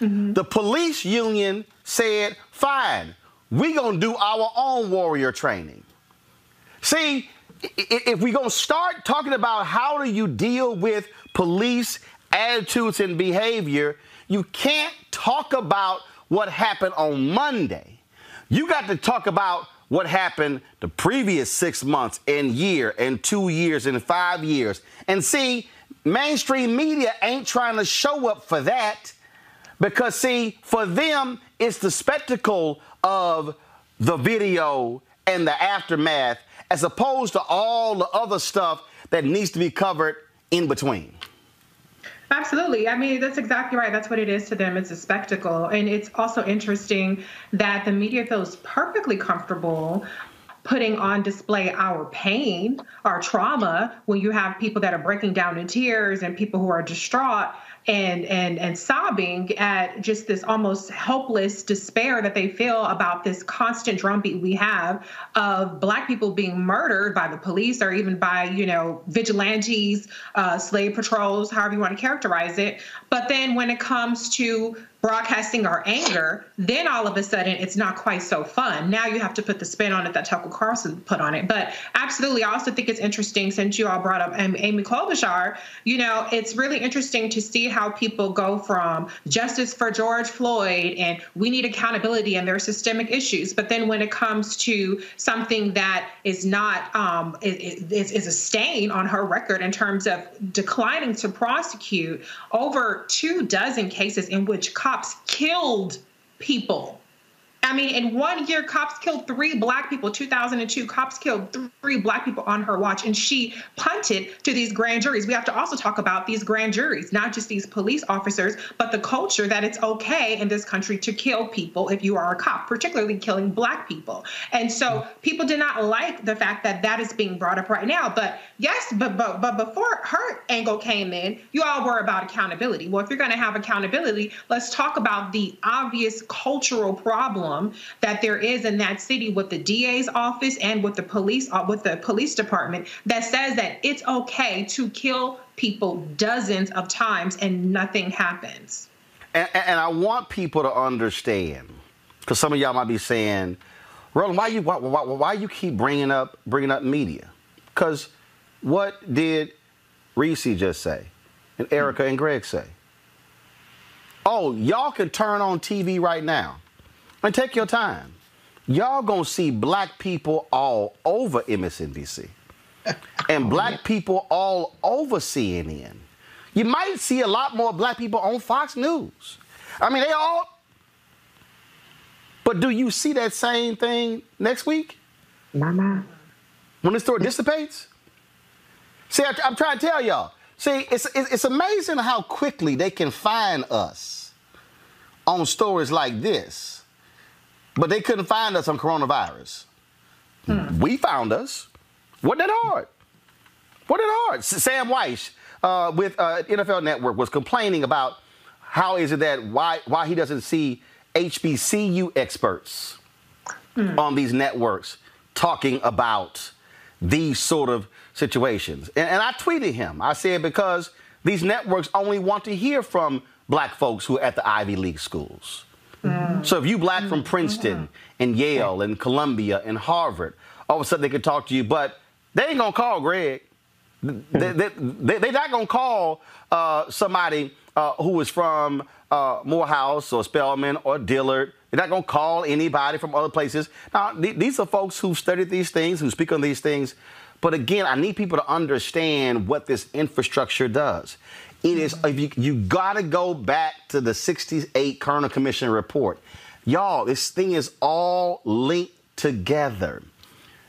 Speaker 1: Mm-hmm. The police union said, fine, we're going to do our own warrior training. See, if we're going to start talking about how do you deal with police attitudes and behavior, you can't talk about what happened on Monday. You got to talk about what happened the previous six months and year and two years and five years. And see, mainstream media ain't trying to show up for that because, see, for them, it's the spectacle of the video and the aftermath as opposed to all the other stuff that needs to be covered in between.
Speaker 16: Absolutely. I mean, that's exactly right. That's what it is to them. It's a spectacle. And it's also interesting that the media feels perfectly comfortable putting on display our pain, our trauma, when you have people that are breaking down in tears and people who are distraught and and and sobbing at just this almost helpless despair that they feel about this constant drumbeat we have of black people being murdered by the police or even by you know vigilantes uh, slave patrols however you want to characterize it. But then when it comes to broadcasting our anger, then all of a sudden it's not quite so fun. Now you have to put the spin on it that Tucker Carlson put on it. But absolutely, I also think it's interesting since you all brought up Amy Klobuchar, you know, it's really interesting to see how people go from justice for George Floyd and we need accountability and there are systemic issues. But then when it comes to something that is not, um, is, is a stain on her record in terms of declining to prosecute over two dozen cases in which cops killed people I mean, in one year, cops killed three black people. 2002, cops killed three black people on her watch, and she punted to these grand juries. We have to also talk about these grand juries, not just these police officers, but the culture that it's okay in this country to kill people if you are a cop, particularly killing black people. And so hmm. people did not like the fact that that is being brought up right now. But yes, but but but before her angle came in, you all were about accountability. Well, if you're going to have accountability, let's talk about the obvious cultural problem problem that there is in that city with the DA's office and with the police uh, with the police department that says that it's okay to kill people dozens of times and nothing happens.
Speaker 1: And, and I want people to understand, because some of y'all might be saying, Roland, why you why, why, why you keep bringing up bringing up media? Because what did Reese just say, and Erica and Greg say? Oh, y'all can turn on TV right now and take your time. Y'all gonna see black people all over MSNBC and oh, black people all over CNN. You might see a lot more black people on Fox News. I mean, they all. But do you see that same thing next week?
Speaker 14: Mama.
Speaker 1: When the story dissipates? See, I, am trying to tell y'all. See, it's, it's amazing how quickly they can find us on stories like this but they couldn't find us on coronavirus. Hmm. We found us. Wasn't that hard? Wasn't that hard? Sam Wyche uh, with uh, NFL Network was complaining about how is it that why why he doesn't see HBCU experts hmm. on these networks talking about these sort of situations. And, and I tweeted him. I said because these networks only want to hear from black folks who are at the Ivy League schools. Mm. So if you black from Princeton mm-hmm. and Yale and Columbia and Harvard, all of a sudden they could talk to you, but they ain't gonna call Greg. they, they, they, they're not gonna call uh, somebody uh, who is from uh, Morehouse or Spelman or Dillard. They're not gonna call anybody from other places. Now th- these are folks who've studied these things, who speak on these things. But again, I need people to understand what this infrastructure does. It is if you you gotta go back to the 68 Kerner Commission report. Y'all, this thing is all linked together.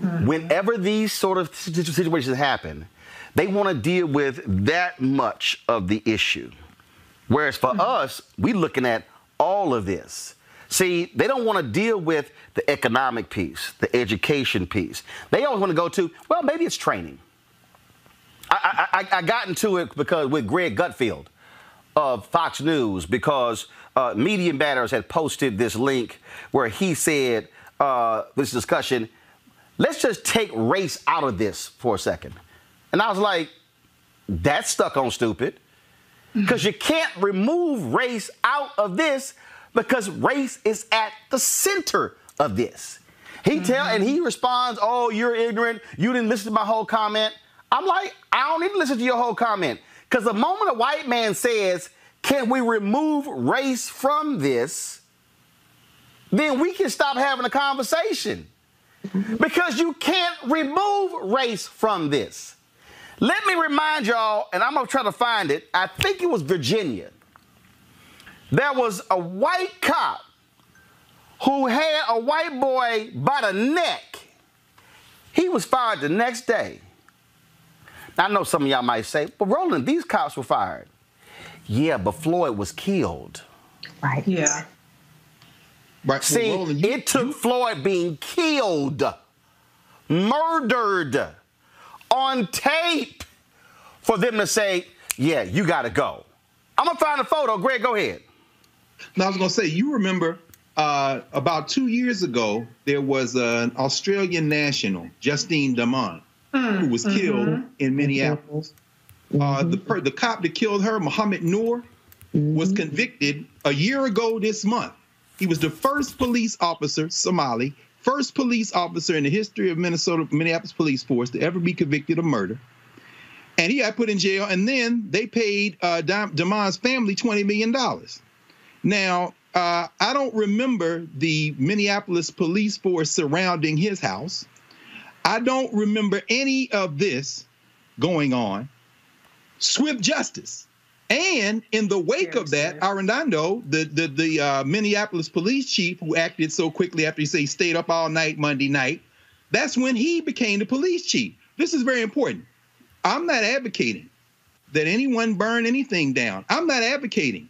Speaker 1: Mm-hmm. Whenever these sort of situations happen, they want to deal with that much of the issue. Whereas for mm-hmm. us, we're looking at all of this. See, they don't want to deal with the economic piece, the education piece. They always want to go to, well, maybe it's training. I, I, I got into it because with Greg Gutfeld of Fox News because uh, Media Matters had posted this link where he said uh, this discussion. Let's just take race out of this for a second, and I was like, that's stuck on stupid because you can't remove race out of this because race is at the center of this. He mm-hmm. tell and he responds, "Oh, you're ignorant. You didn't listen to my whole comment." I'm like, I don't need to listen to your whole comment. Because the moment a white man says, can we remove race from this, then we can stop having a conversation. Because you can't remove race from this. Let me remind y'all, and I'm gonna try to find it. I think it was Virginia. There was a white cop who had a white boy by the neck. He was fired the next day. Now, I know some of y'all might say, but Roland, these cops were fired. Yeah, but Floyd was killed.
Speaker 14: Right.
Speaker 16: Yeah.
Speaker 13: Right.
Speaker 1: See,
Speaker 13: well, Roland, you,
Speaker 1: it took you, Floyd being killed, murdered on tape for them to say, yeah, you got to go. I'm going to find a photo. Greg, go ahead.
Speaker 13: Now, I was going to say, you remember uh, about two years ago, there was an Australian national, Justine Damond, mm, who was mm-hmm. killed in Minneapolis. Mm-hmm. Uh, the, per- the cop that killed her, Mohammed Noor, mm-hmm. was convicted a year ago this month. He was the first police officer, Somali, first police officer in the history of Minnesota, Minneapolis Police Force to ever be convicted of murder. And he got put in jail, and then they paid uh, Damond's family $20 million. Now, uh, I don't remember the Minneapolis police force surrounding his house. I don't remember any of this going on. Swift justice. And in the wake of that, Arradondo, the the the uh, Minneapolis police chief who acted so quickly after he say stayed up all night Monday night, that's when he became the police chief. This is very important. I'm not advocating that anyone burn anything down. I'm not advocating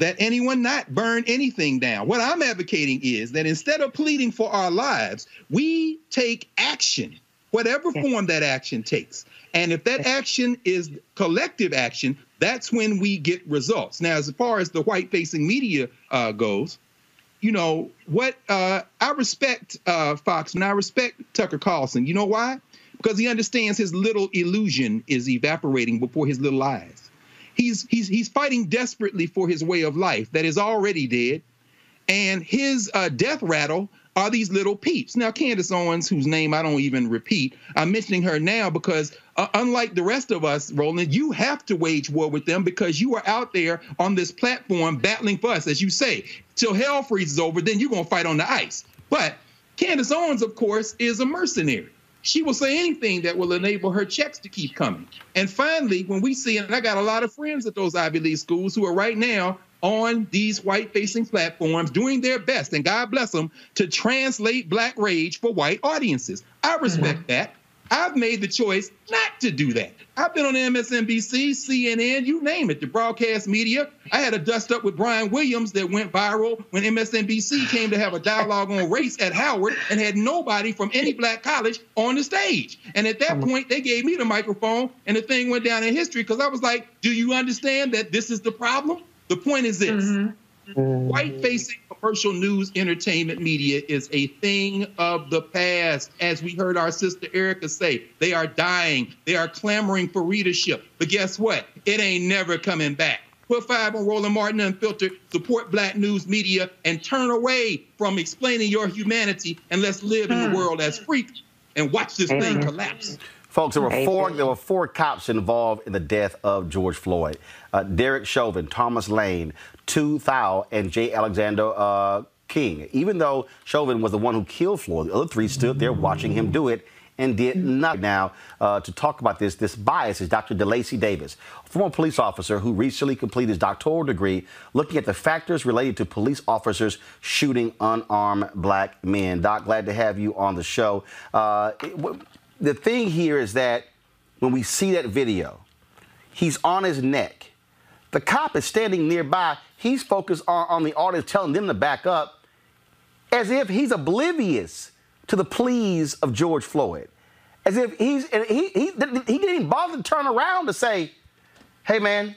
Speaker 13: that anyone not burn anything down. What I'm advocating is that instead of pleading for our lives, we take action, whatever form that action takes. And if that action is collective action, that's when we get results. Now, as far as the white facing media uh, goes, you know, what uh, I respect uh, Fox and I respect Tucker Carlson. You know why? Because he understands his little illusion is evaporating before his little eyes. He's he's he's fighting desperately for his way of life that is already dead, and his uh, death rattle are these little peeps. Now, Candace Owens, whose name I don't even repeat, I'm mentioning her now because, uh, unlike the rest of us, Roland, you have to wage war with them because you are out there on this platform battling for us, as you say. Till hell freezes over, then you're to fight on the ice. But Candace Owens, of course, is a mercenary. She will say anything that will enable her checks to keep coming. And finally, when we see, and I got a lot of friends at those Ivy League schools who are right now on these white facing platforms doing their best, and God bless them, to translate black rage for white audiences. I respect mm-hmm. that. I've made the choice not to do that. I've been on MSNBC, CNN, you name it, the broadcast media. I had a dust up with Brian Williams that went viral when MSNBC came to have a dialogue on race at Howard and had nobody from any black college on the stage. And at that point, they gave me the microphone and the thing went down in history because I was like, do you understand that this is the problem? The point is this. Mm-hmm. White facing commercial news entertainment media is a thing of the past. As we heard our sister Erica say, they are dying. They are clamoring for readership. But guess what? It ain't never coming back. Put five on Roland Martin Unfiltered, support black news media, and turn away from explaining your humanity and let's live in the hmm. world as free and watch this thing collapse.
Speaker 1: Folks, there were four. There were four cops involved in the death of George Floyd: uh, Derek Chauvin, Thomas Lane, Tou Thao, and J. Alexander uh, Kueng. Even though Chauvin was the one who killed Floyd, the other three stood there watching him do it and did nothing. Now, uh, to talk about this, this bias is Dr. DeLacy Davis, former police officer who recently completed his doctoral degree looking at the factors related to police officers shooting unarmed black men. Doc, glad to have you on the show. Uh, it, the thing here is that when we see that video, he's on his neck. The cop is standing nearby. He's focused on, on the audience, telling them to back up, as if he's oblivious to the pleas of George Floyd. As if he's, he, he, he didn't even bother to turn around to say, hey, man,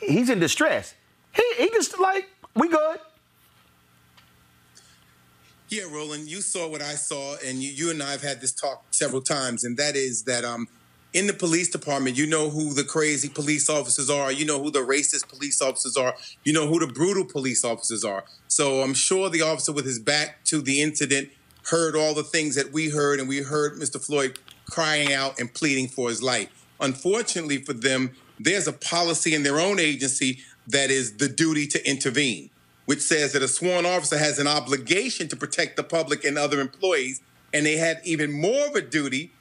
Speaker 1: he's in distress. He, he just like, we good.
Speaker 17: Yeah, Roland, you saw what I saw, and you, you and I have had this talk several times, and that is that um, in the police department, you know who the crazy police officers are, you know who the racist police officers are, you know who the brutal police officers are. So I'm sure the officer with his back to the incident heard all the things that we heard, and we heard Mr. Floyd crying out and pleading for his life. Unfortunately for them, there's a policy in their own agency that is the duty to intervene which says that a sworn officer has an obligation to protect the public and other employees. And they had even more of a duty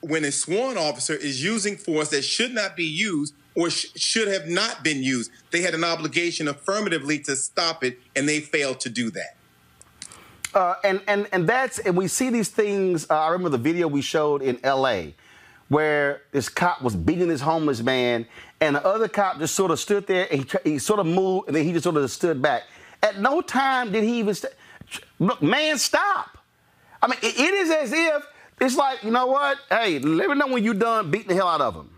Speaker 17: when a sworn officer is using force that should not be used or sh- should have not been used. They had an obligation affirmatively to stop it, and they failed to do that.
Speaker 1: Uh, and and and that's and we see these things. Uh, I remember the video we showed in L.A. where this cop was beating this homeless man, and the other cop just sort of stood there and he, he sort of moved, and then he just sort of stood back. At no time did he even st- look, man, stop. I mean, it, it is as if it's like, you know what? Hey, let me know when you're done beating the hell out of him.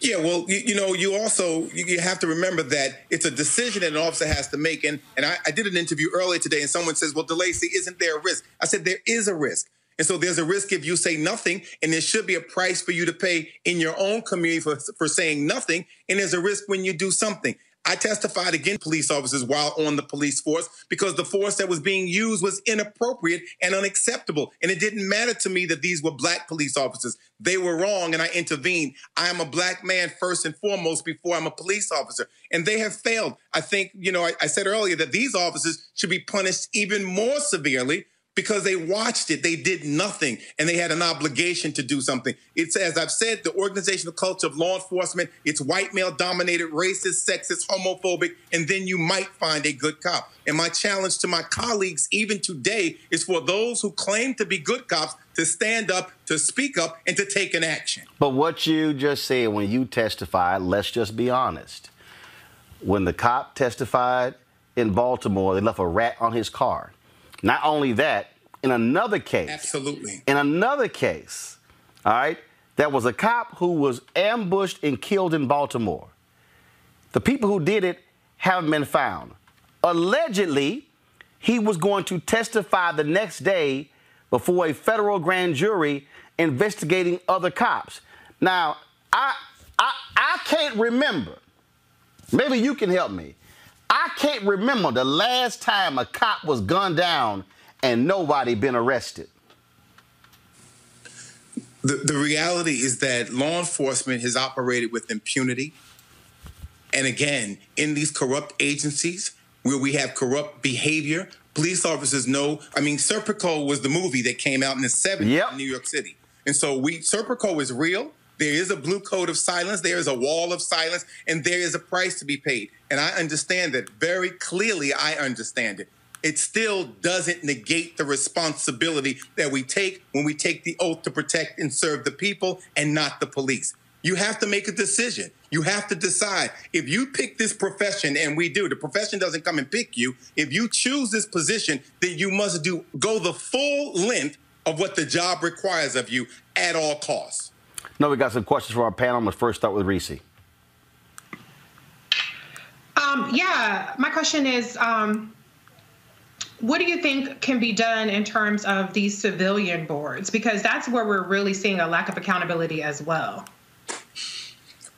Speaker 17: Yeah, well, you, you, know, you also you, you, have to remember that it's a decision that an officer has to make. And and I, I did an interview earlier today, and someone says, "Well, DeLacy, isn't there a risk?" I said, "There is a risk." And so there's a risk if you say nothing, and there should be a price for you to pay in your own community for, for saying nothing. And there's a risk when you do something. I testified against police officers while on the police force because the force that was being used was inappropriate and unacceptable. And it didn't matter to me that these were black police officers. They were wrong and I intervened. I am a black man first and foremost before I'm a police officer. And they have failed. I think, you know, I, I said earlier that these officers should be punished even more severely because they watched it. They did nothing and they had an obligation to do something. It's, as I've said, the organizational culture of law enforcement, it's white male dominated, racist, sexist, homophobic, and then you might find a good cop. And my challenge to my colleagues, even today, is for those who claim to be good cops to stand up, to speak up, and to take an action.
Speaker 1: But what you just said when you testified, let's just be honest. When the cop testified in Baltimore, they left a rat on his car. Not only that, in another case,
Speaker 17: absolutely,
Speaker 1: in another case, all right, there was a cop who was ambushed and killed in Baltimore. The people who did it haven't been found. Allegedly, he was going to testify the next day before a federal grand jury investigating other cops. Now, I I, I can't remember. Maybe you can help me. I can't remember the last time a cop was gunned down and nobody been arrested.
Speaker 17: The, the reality is that law enforcement has operated with impunity. And again, in these corrupt agencies where we have corrupt behavior, police officers know. I mean, Serpico was the movie that came out in the 70s yep. in New York City. And so we Serpico is real. There is a blue code of silence. There is a wall of silence, and there is a price to be paid. And I understand that very clearly. I understand it. It still doesn't negate the responsibility that we take when we take the oath to protect and serve the people and not the police. You have to make a decision. You have to decide. If you pick this profession, and we do, the profession doesn't come and pick you. If you choose this position, then you must do go the full length of what the job requires of you at all costs.
Speaker 1: No, we got some questions for our panel. Let's first start with Reese.
Speaker 16: Um, yeah, my question is um, what do you think can be done in terms of these civilian boards? Because that's where we're really seeing a lack of accountability as well.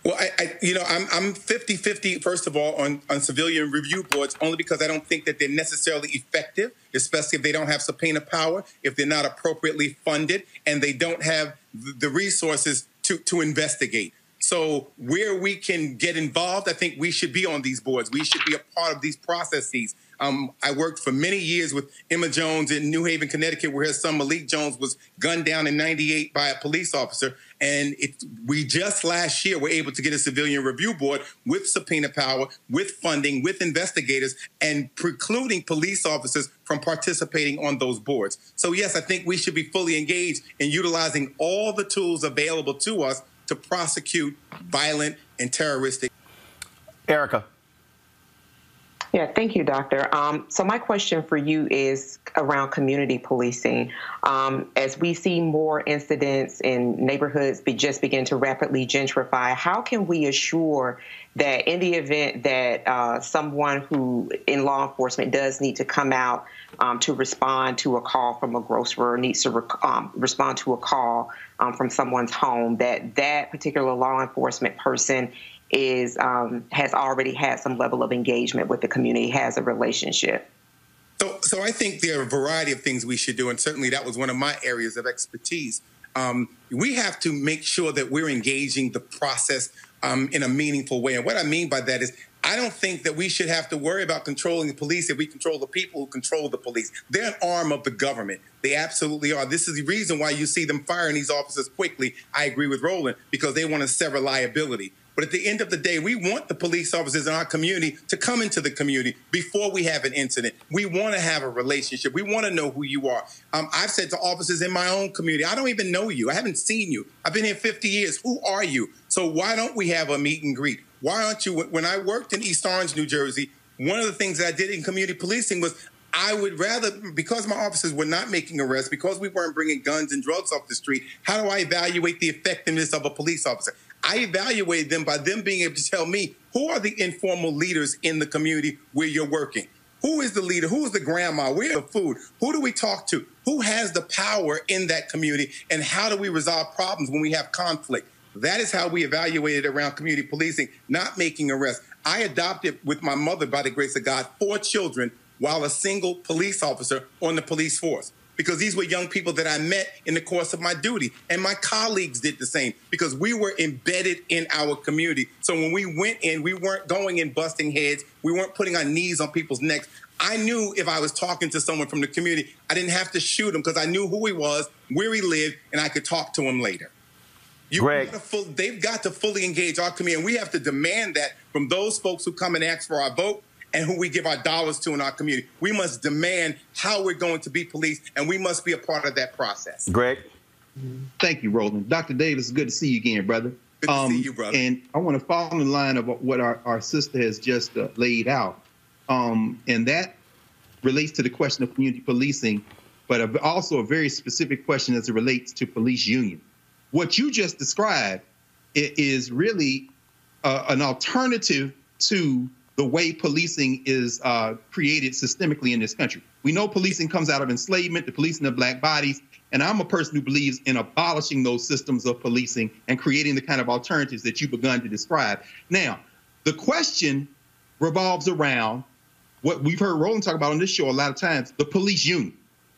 Speaker 17: Well, I, I, you know, I'm I'm 50-50, first of all, on, on civilian review boards, only because I don't think that they're necessarily effective, especially if they don't have subpoena power, if they're not appropriately funded, and they don't have the resources to, to investigate. So where we can get involved, I think we should be on these boards. We should be a part of these processes. Um, I worked for many years with Emma Jones in New Haven, Connecticut, where her son Malik Jones was gunned down in '98 by a police officer. And it, we just last year were able to get a civilian review board with subpoena power, with funding, with investigators, and precluding police officers from participating on those boards. So, yes, I think we should be fully engaged in utilizing all the tools available to us to prosecute violent and terroristic.
Speaker 1: Erica.
Speaker 14: Yeah, thank you, Doctor. Um, so, my question for you is around community policing. Um, as we see more incidents in neighborhoods be just begin to rapidly gentrify, how can we assure that in the event that uh, someone who in law enforcement does need to come out um, to respond to a call from a grocer or needs to um, respond to a call um, from someone's home, that that particular law enforcement person is um, has already had some level of engagement with the community, has a relationship.
Speaker 17: So, so I think there are a variety of things we should do, and certainly that was one of my areas of expertise. Um, we have to make sure that we're engaging the process um, in a meaningful way. And what I mean by that is, I don't think that we should have to worry about controlling the police if we control the people who control the police. They're an arm of the government. They absolutely are. This is the reason why you see them firing these officers quickly. I agree with Roland because they want to sever liability. But at the end of the day, we want the police officers in our community to come into the community before we have an incident. We want to have a relationship. We want to know who you are. Um, I've said to officers in my own community, I don't even know you. I haven't seen you. I've been here 50 years. Who are you? So why don't we have a meet and greet? Why aren't you? When I worked in East Orange, New Jersey, one of the things that I did in community policing was I would rather, because my officers were not making arrests, because we weren't bringing guns and drugs off the street, how do I evaluate the effectiveness of a police officer? I evaluate them by them being able to tell me who are the informal leaders in the community where you're working. Who is the leader? Who is the grandma? Where's the food? Who do we talk to? Who has the power in that community? And how do we resolve problems when we have conflict? That is how we evaluate it around community policing, not making arrests. I adopted with my mother, by the grace of God, four children while a single police officer on the police force because these were young people that I met in the course of my duty. And my colleagues did the same because we were embedded in our community. So when we went in, we weren't going in busting heads, we weren't putting our knees on people's necks. I knew if I was talking to someone from the community, I didn't have to shoot him because I knew who he was, where he lived, and I could talk to him later. You
Speaker 1: Greg.
Speaker 17: Full, they've got to fully engage our community, and we have to demand that from those folks who come and ask for our vote and who we give our dollars to in our community. We must demand how we're going to be policed, and we must be a part of that process.
Speaker 1: Greg.
Speaker 13: Thank you, Roland. Dr. Davis, good to see you again, brother.
Speaker 17: Good to see you, brother.
Speaker 13: And I want to follow in line of what our, our sister has just uh, laid out. Um, and that relates to the question of community policing, but also a very specific question as it relates to police union. What you just described is really uh, an alternative to the way policing is uh, created systemically in this country. We know policing comes out of enslavement, the policing of black bodies, and I'm a person who believes in abolishing those systems of policing and creating the kind of alternatives that you've begun to describe. Now, the question revolves around what we've heard Roland talk about on this show a lot of times the police union.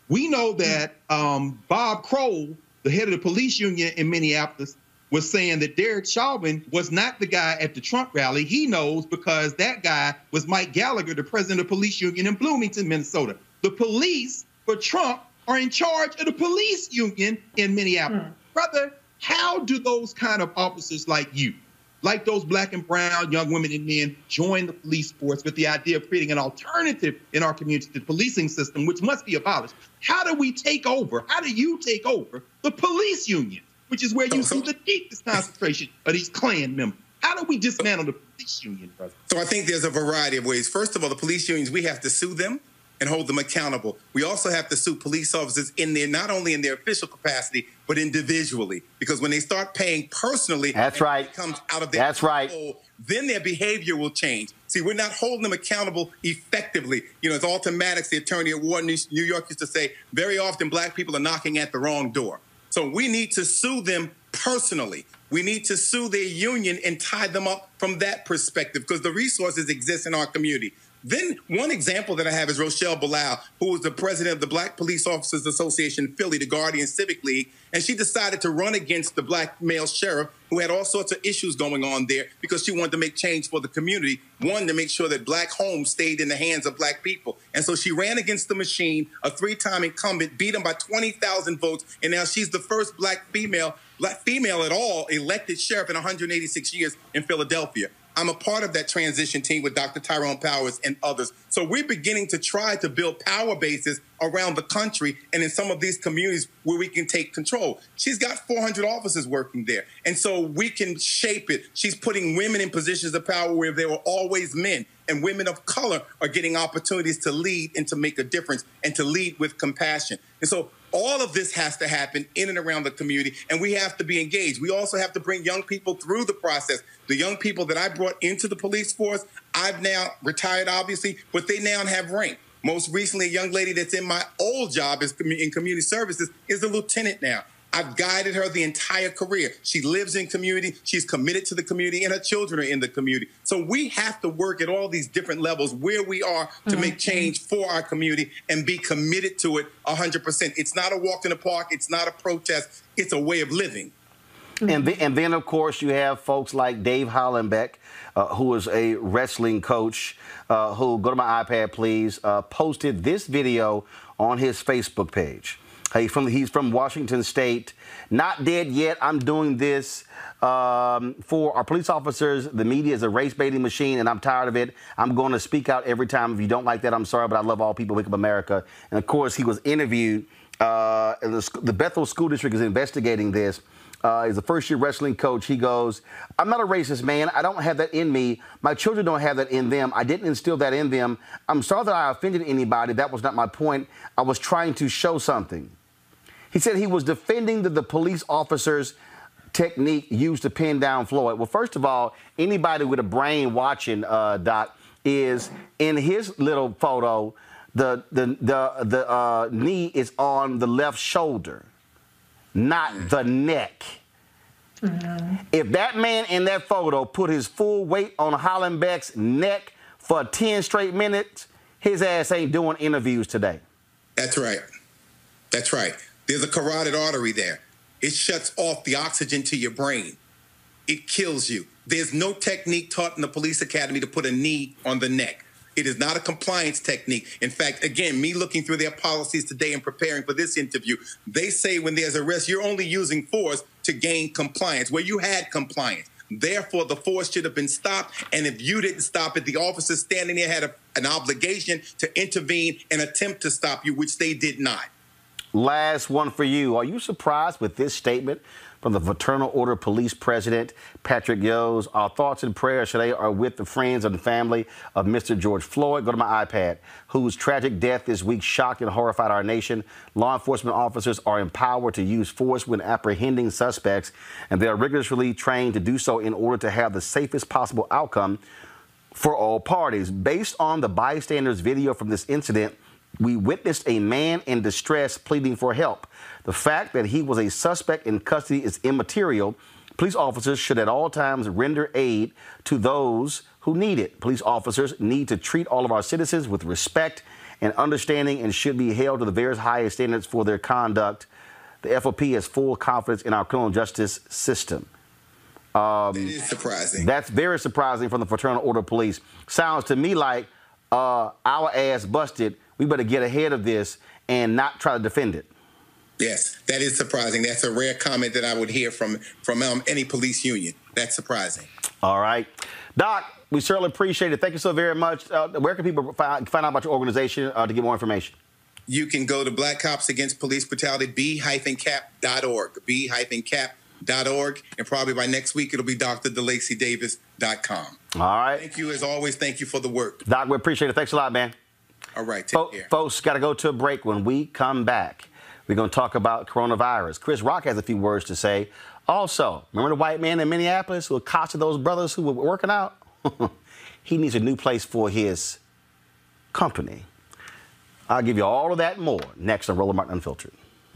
Speaker 13: We know that um, Bob Kroll, the head of the police union in Minneapolis, was saying that Derek Chauvin was not the guy at the Trump rally. He knows because that guy was Mike Gallagher, the president of the police union in Bloomington, Minnesota. The police for Trump are in charge of the police union in Minneapolis. Hmm. Brother, how do those kind of officers like you, like those black and brown young women and men, join the police force with the idea of creating an alternative in our community to the policing system, which must be abolished? How do we take over? How do you take over the police union? Which is where you see the deepest concentration of these Klan members. How do we dismantle the police union, brother?
Speaker 17: So I think there's a variety of ways. First of all, the police unions, we have to sue them and hold them accountable. We also have to sue police officers in their not only in their official capacity, but individually. Because when they start paying personally,
Speaker 1: that's right,
Speaker 17: comes out of their
Speaker 1: that's right.
Speaker 17: Then their behavior will change. See, we're not holding them accountable effectively. You know, it's automatics. The attorney at Ward, New York, used to say very often black people are knocking at the wrong door. So we need to sue them personally. We need to sue their union and tie them up from that perspective because the resources exist in our community. Then one example that I have is Rochelle Bilal, who was the president of the Black Police Officers Association in Philly, the Guardian Civic League, and she decided to run against the black male sheriff who had all sorts of issues going on there because she wanted to make change for the community. One, to make sure that black homes stayed in the hands of black people. And so she ran against the machine, a three-time incumbent, beat him by 20,000 votes, and now she's the first black female, black female at all elected sheriff in 186 years in Philadelphia. I'm a part of that transition team with Dr. Tyrone Powers and others. So we're beginning to try to build power bases around the country and in some of these communities where we can take control. She's got 400 officers working there. And so we can shape it. She's putting women in positions of power where there were always men. And women of color are getting opportunities to lead and to make a difference and to lead with compassion. And so all of this has to happen in and around the community, and we have to be engaged. We also have to bring young people through the process. The young people that I brought into the police force, I've now retired, obviously, but they now have rank. Most recently, a young lady that's in my old job in community services is a lieutenant now. I've guided her the entire career. She lives in community. She's committed to the community, and her children are in the community. So we have to work at all these different levels where we are to mm-hmm. make change for our community and be committed to it 100%. It's not a walk in the park. It's not a protest. It's a way of living.
Speaker 1: And, then, and then, of course, you have folks like Dave Hollenbeck, uh, who is a wrestling coach, uh, who, go to my iPad, please, uh, posted this video on his Facebook page. He's from he's from Washington State. Not dead yet. I'm doing this um, for our police officers. The media is a race baiting machine, and I'm tired of it. I'm going to speak out every time. If you don't like that, I'm sorry, but I love all people. Wake up America. And of course, he was interviewed. Uh, the, the Bethel School District is investigating this. Uh, he's a first year wrestling coach. He goes, I'm not a racist man. I don't have that in me. My children don't have that in them. I didn't instill that in them. I'm sorry that I offended anybody. That was not my point. I was trying to show something. He said he was defending the, the police officers' technique used to pin down Floyd. Well, first of all, anybody with a brain watching, uh, Doc, is in his little photo, the, the, the, the uh, knee is on the left shoulder not the neck. Mm-hmm. If that man in that photo put his full weight on Hollenbeck's neck for 10 straight minutes, his ass ain't doing interviews today.
Speaker 17: That's right. That's right. There's a carotid artery there. It shuts off the oxygen to your brain. It kills you. There's no technique taught in the police academy to put a knee on the neck. It is not a compliance technique. In fact, again, me looking through their policies today and preparing for this interview, they say when there's arrest, you're only using force to gain compliance, where you had compliance. Therefore, the force should have been stopped. And if you didn't stop it, the officers standing there had a, an obligation to intervene and attempt to stop you, which they did not.
Speaker 1: Last one for you. Are you surprised with this statement from the Fraternal Order Police President, Patrick Yoes. Our thoughts and prayers today are with the friends and family of Mr. George Floyd. Go to my iPad, whose tragic death this week shocked and horrified our nation. Law enforcement officers are empowered to use force when apprehending suspects, and they are rigorously trained to do so in order to have the safest possible outcome for all parties. Based on the bystanders' video from this incident, we witnessed a man in distress pleading for help. The fact that he was a suspect in custody is immaterial. Police officers should at all times render aid to those who need it. Police officers need to treat all of our citizens with respect and understanding and should be held to the very highest standards for their conduct. The FOP has full confidence in our criminal justice system.
Speaker 17: Um, that is surprising.
Speaker 1: That's very surprising from the Fraternal Order of Police. Sounds to me like uh, our ass busted. We better get ahead of this and not try to defend it.
Speaker 17: Yes, that is surprising. That's a rare comment that I would hear from from um, any police union. That's surprising.
Speaker 1: All right, Doc. We certainly appreciate it. Thank you so very much. Uh, where can people find, find, out about your organization uh, to get more information?
Speaker 17: You can go to Black Cops Against Police Brutality, b-cap.org, b-cap.org, and probably by next week it'll be drdelaceydavis.com.
Speaker 1: All right.
Speaker 17: Thank you as always. Thank you for the work.
Speaker 1: Doc, we appreciate it. Thanks a lot, man.
Speaker 17: All right, take Fo- care.
Speaker 1: Folks, got to go to a break. When we come back, we're going to talk about coronavirus. Chris Rock has a few words to say. Also, remember the white man in Minneapolis who accosted those brothers who were working out? he needs a new place for his company. I'll give you all of that more next on Roland Martin Unfiltered.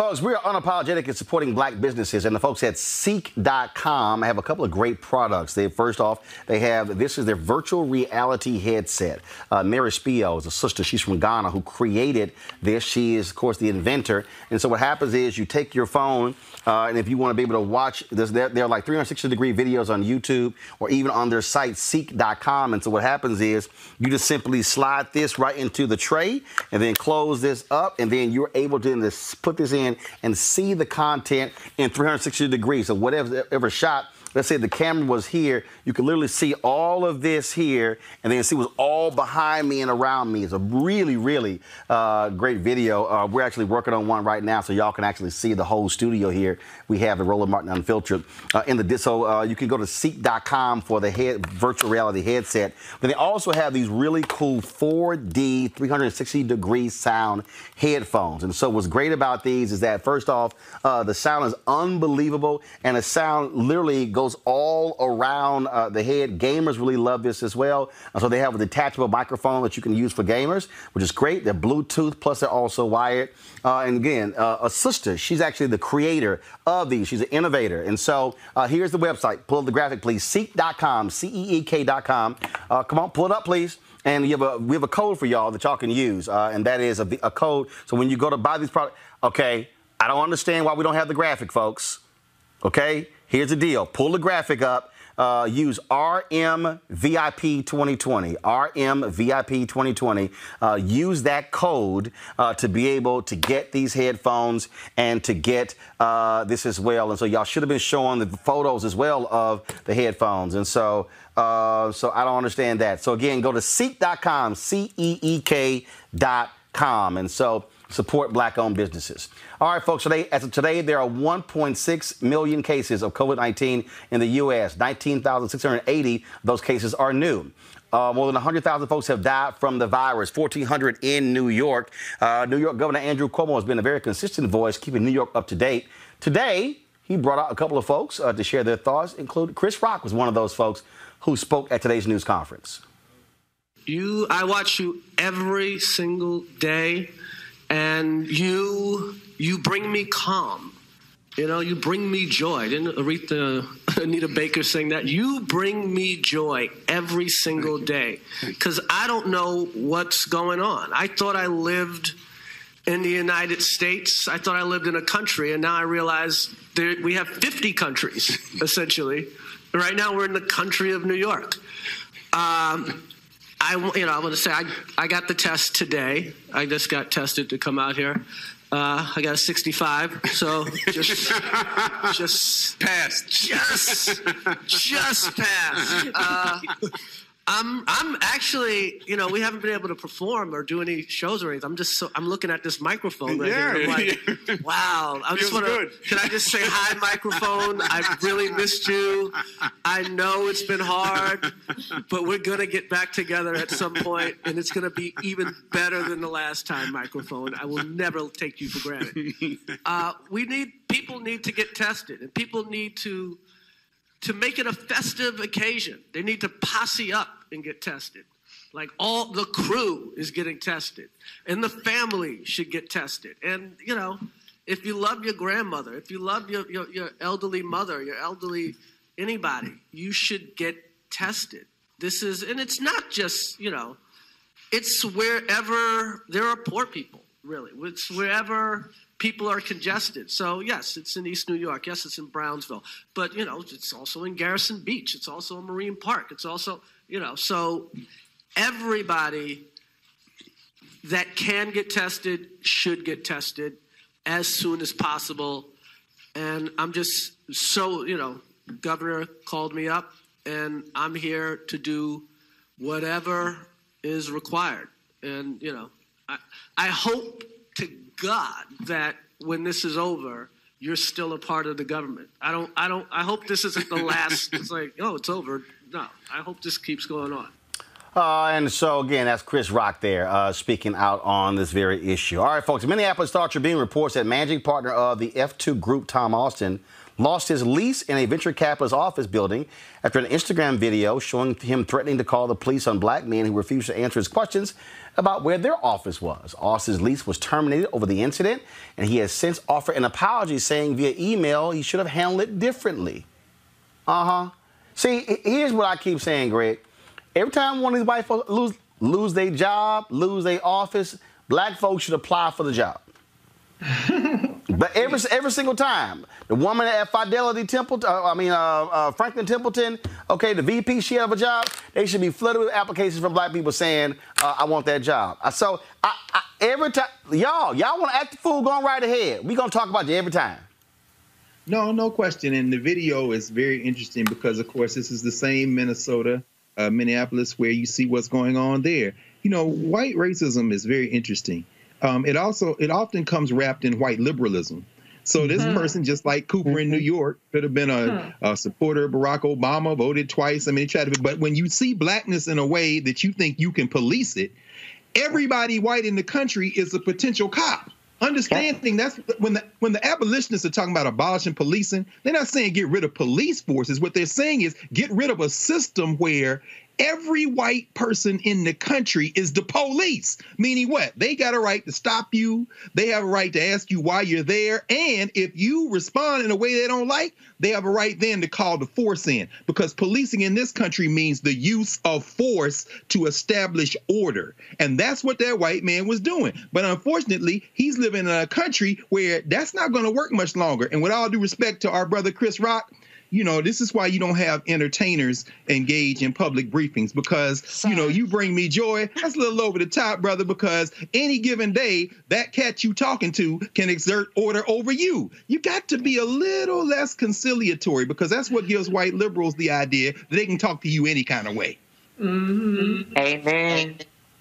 Speaker 1: Folks, we are unapologetic in supporting black businesses, and the folks at CEEK.com have a couple of great products. They first off, they have this is their virtual reality headset. Uh, Mary Spio is a sister; she's from Ghana who created this. She is, of course, the inventor. And so what happens is you take your phone uh, and if you want to be able to watch, there's, there, there are like 360 degree videos on YouTube or even on their site, CEEK.com. And so what happens is you just simply slide this right into the tray and then close this up. And then you're able to put this in and see the content in 360 degrees. Whatever, whatever shot let's say the camera was here, you can literally see all of this here, and then see what's all behind me and around me. It's a really, really uh, great video. Uh, we're actually working on one right now, so y'all can actually see the whole studio here. We have the Roland Martin Unfiltered uh, in the so uh, you can go to CEEK.com for the head, virtual reality headset. But they also have these really cool 4D 360 degree sound headphones. And so what's great about these is that first off, uh, the sound is unbelievable, and the sound literally goes goes all around uh, the head. Gamers really love this as well. Uh, so they have a detachable microphone that you can use for gamers, which is great. They're Bluetooth, plus they're also wired. Uh, and again, uh, a sister, she's actually the creator of these. She's an innovator. And so uh, here's the website. Pull up the graphic, please. CEEK.com, C-E-E-K.com. Uh, come on, pull it up, please. And have a, we have a code for y'all that y'all can use, uh, and that is a, a code. So when you go to buy these products, okay, I don't understand why we don't have the graphic, folks. Okay, here's the deal. Pull the graphic up. Uh, use RMVIP 2020. RMVIP 2020. Uh, use that code uh, to be able to get these headphones and to get uh, this as well. And so y'all should have been showing the photos as well of the headphones. And so, uh, so I don't understand that. So again, go to CEEK.com, C E E K.com. And so support black owned businesses. All right, folks, today, as of today, there are 1.6 million cases of COVID 19 in the U.S. 19,680 of those cases are new. Uh, more than 100,000 folks have died from the virus, 1,400 in New York. Uh, New York Governor Andrew Cuomo has been a very consistent voice, keeping New York up to date. Today, he brought out a couple of folks uh, to share their thoughts, including Chris Rock was one of those folks who spoke at today's news conference.
Speaker 18: You, I watch you every single day and you you bring me calm. You know, you bring me joy. Didn't Aretha Anita Baker sing that? You bring me joy every single day because I don't know what's going on. I thought I lived in the United States. I thought I lived in a country, and now I realize there, we have 50 countries essentially. Right now, we're in the country of New York. Um, I, you know, I want to say I, I got the test today. I just got tested to come out here. Uh, I got a 65, so just, just
Speaker 19: passed.
Speaker 18: Just, just passed. Uh, I'm I'm actually, you know, we haven't been able to perform or do any shows or anything. I'm just so I'm looking at this microphone right
Speaker 19: Yeah,
Speaker 18: here. I'm like, wow. I just want to.
Speaker 19: good.
Speaker 18: Can I just say hi, microphone? I've really missed you. I know it's been hard, but we're gonna get back together at some point, and it's gonna be even better than the last time, microphone. I will never take you for granted. Uh, we need people need to get tested, and people need to to make it a festive occasion. They need to posse up and get tested. Like all the crew is getting tested, and the family should get tested. And you know, if you love your grandmother, if you love your, your, your elderly mother, your elderly anybody, you should get tested. This is, and it's not just you know, it's wherever there are poor people. Really, it's wherever people are congested. So yes, it's in East New York. Yes, it's in Brownsville. But you know, it's also in Gerritsen Beach. It's also in Marine Park. It's also you know, so everybody that can get tested should get tested as soon as possible. And I'm just so you know, Governor called me up, and I'm here to do whatever is required. And you know, I, I hope to God that when this is over, you're still a part of the government. I don't. I don't. I hope this isn't the last. it's like, oh, it's over. No, I hope this keeps going on.
Speaker 1: Uh, and so, again, that's Chris Rock there uh, speaking out on this very issue. All right, folks. Minneapolis Star Tribune reports that managing partner of the F2 Group, Tom Austin, lost his lease in a venture capitalist office building after an Instagram video showing him threatening to call the police on black men who refused to answer his questions about where their office was. Austin's lease was terminated over the incident, and he has since offered an apology saying via email he should have handled it differently. Uh huh. See, here's what I keep saying, Greg. Every time one of these white folks lose lose their job, lose their office, black folks should apply for the job. but every every single time, the woman at Fidelity Temple, uh, I mean uh, uh, Franklin Templeton, okay, the VP, she have a job. They should be flooded with applications from black people saying, uh, "I want that job." Uh, So I, I, every time, y'all, y'all want to act the fool, going right ahead. We gonna talk about you every time.
Speaker 13: No, no question. And the video is very interesting because, of course, this is the same Minnesota, uh, Minneapolis, where you see what's going on there. You know, white racism is very interesting. Um, it also it often comes wrapped in white liberalism. So this
Speaker 20: Mhm.
Speaker 13: person, just like Cooper in New York, could have been a, a supporter of Barack Obama, voted twice. I mean, he tried to. But when you see blackness in a way that you think you can police it, everybody white in the country is a potential cop. Understanding that's when the when the abolitionists are talking about abolishing policing, they're not saying get rid of police forces. What they're saying is get rid of a system where every white person in the country is the police. Meaning what? They got a right to stop you. They have a right to ask you why you're there. And if you respond in a way they don't like, they have a right then to call the force in. Because policing in this country means the use of force to establish order. And that's what that white man was doing. But unfortunately, he's living in a country where that's not going to work much longer. And with all due respect to our brother Chris Rock, you know, this is why you don't have entertainers engage in public briefings because, you know, you bring me joy. That's a little over the top, brother, because any given day, that cat you talking to can exert order over you. You got to be a little less conciliatory because that's what gives white liberals the idea that they can talk to you any kind of way.
Speaker 14: Mm-hmm. Amen.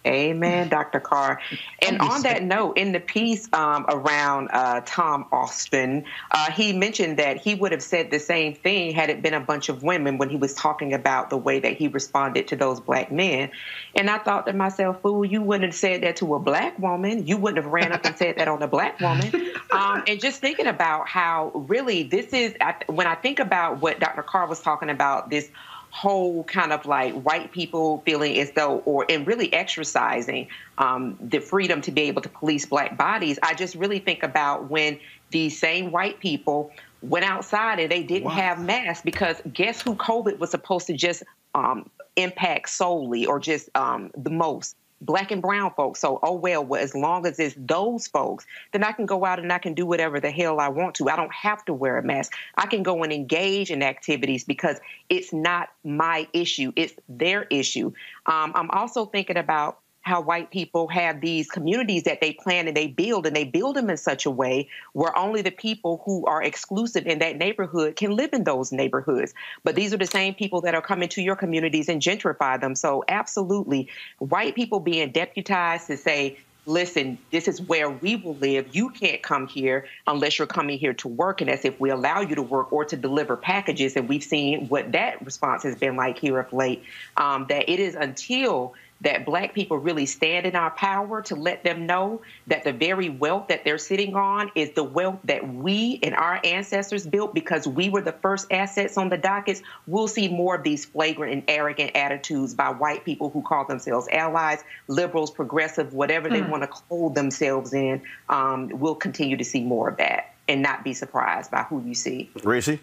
Speaker 14: Amen, Dr. Carr. And on that note, in the piece um, around uh, Tom Austin, uh, he mentioned that he would have said the same thing had it been a bunch of women when he was talking about the way that he responded to those black men. And I thought to myself, fool, you wouldn't have said that to a black woman. You wouldn't have ran up and said that on a black woman. Um, and just thinking about how really this is, when I think about what Dr. Carr was talking about, this whole kind of like white people feeling as though, or and really exercising um, the freedom to be able to police black bodies. I just really think about when these same white people went outside and they didn't wow. have masks because guess who COVID was supposed to just um, impact solely or just um, the most? Black and brown folks. So, oh well, well, as long as it's those folks, then I can go out and I can do whatever the hell I want to. I don't have to wear a mask. I can go and engage in activities because it's not my issue, it's their issue. Um, I'm also thinking about how white people have these communities that they plan and they build, and they build them in such a way where only the people who are exclusive in that neighborhood can live in those neighborhoods. But these are the same people that are coming to your communities and gentrify them. So, absolutely, white people being deputized to say, listen, this is where we will live. You can't come here unless you're coming here to work. And as if we allow you to work or to deliver packages. And we've seen what that response has been like here of late, um, that it is until that black people really stand in our power to let them know that the very wealth that they're sitting on is the wealth that we and our ancestors built because we were the first assets on the dockets, we'll see more of these flagrant and arrogant attitudes by white people who call themselves allies, liberals, progressive, whatever they mm. want to clothe themselves in. Um, we'll continue to see more of that and not be surprised by who you see.
Speaker 1: Rishi?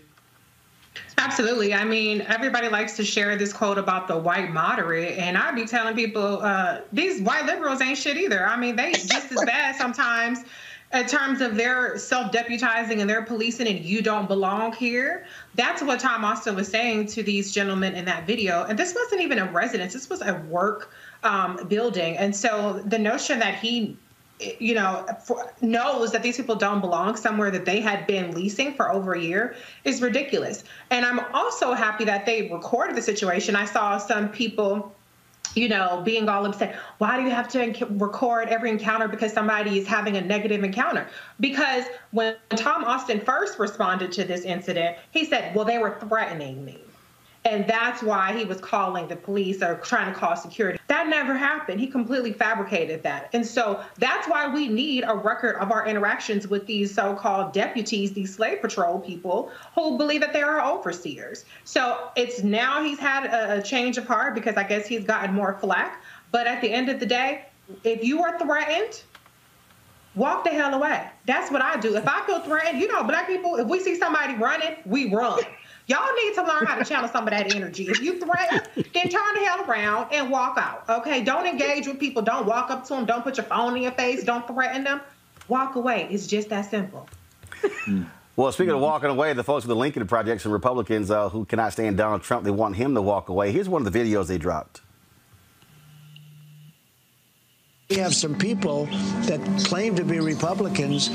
Speaker 16: Absolutely. I mean, everybody likes to share this quote about the white moderate, and I'd be telling people uh, these white liberals ain't shit either. I mean, they just as bad sometimes in terms of their self-deputizing and their policing and you don't belong here that's what tom austin was saying to these gentlemen in that video and this wasn't even a residence this was a work um, building and so the notion that he you know, for, knows that these people don't belong somewhere that they had been leasing for over a year is ridiculous. And I'm also happy that they recorded the situation. I saw some people, you know, being all upset. Why do you have to record every encounter because somebody is having a negative encounter? Because when Tom Austin first responded to this incident, he said, well, they were threatening me. And that's why he was calling the police or trying to call security. That never happened. He completely fabricated that. And so that's why we need a record of our interactions with these so called deputies, these slave patrol people who believe that they are overseers. So it's now he's had a, change of heart because I guess he's gotten more flack. But at the end of the day, if you are threatened, walk the hell away. That's what I do. If I feel threatened, you know, black people, if we see somebody running, we run. Y'all need to learn how to channel some of that energy. If you threaten, then turn the hell around and walk out. Okay? Don't engage with people. Don't walk up to them. Don't put your phone in your face. Don't threaten them. Walk away. It's just that simple.
Speaker 1: Well, speaking of walking away, the folks with the Lincoln Project and Republicans uh, who cannot stand Donald Trump, they want him to walk away. Here's one of the videos they dropped.
Speaker 19: We have some people that claim to be Republicans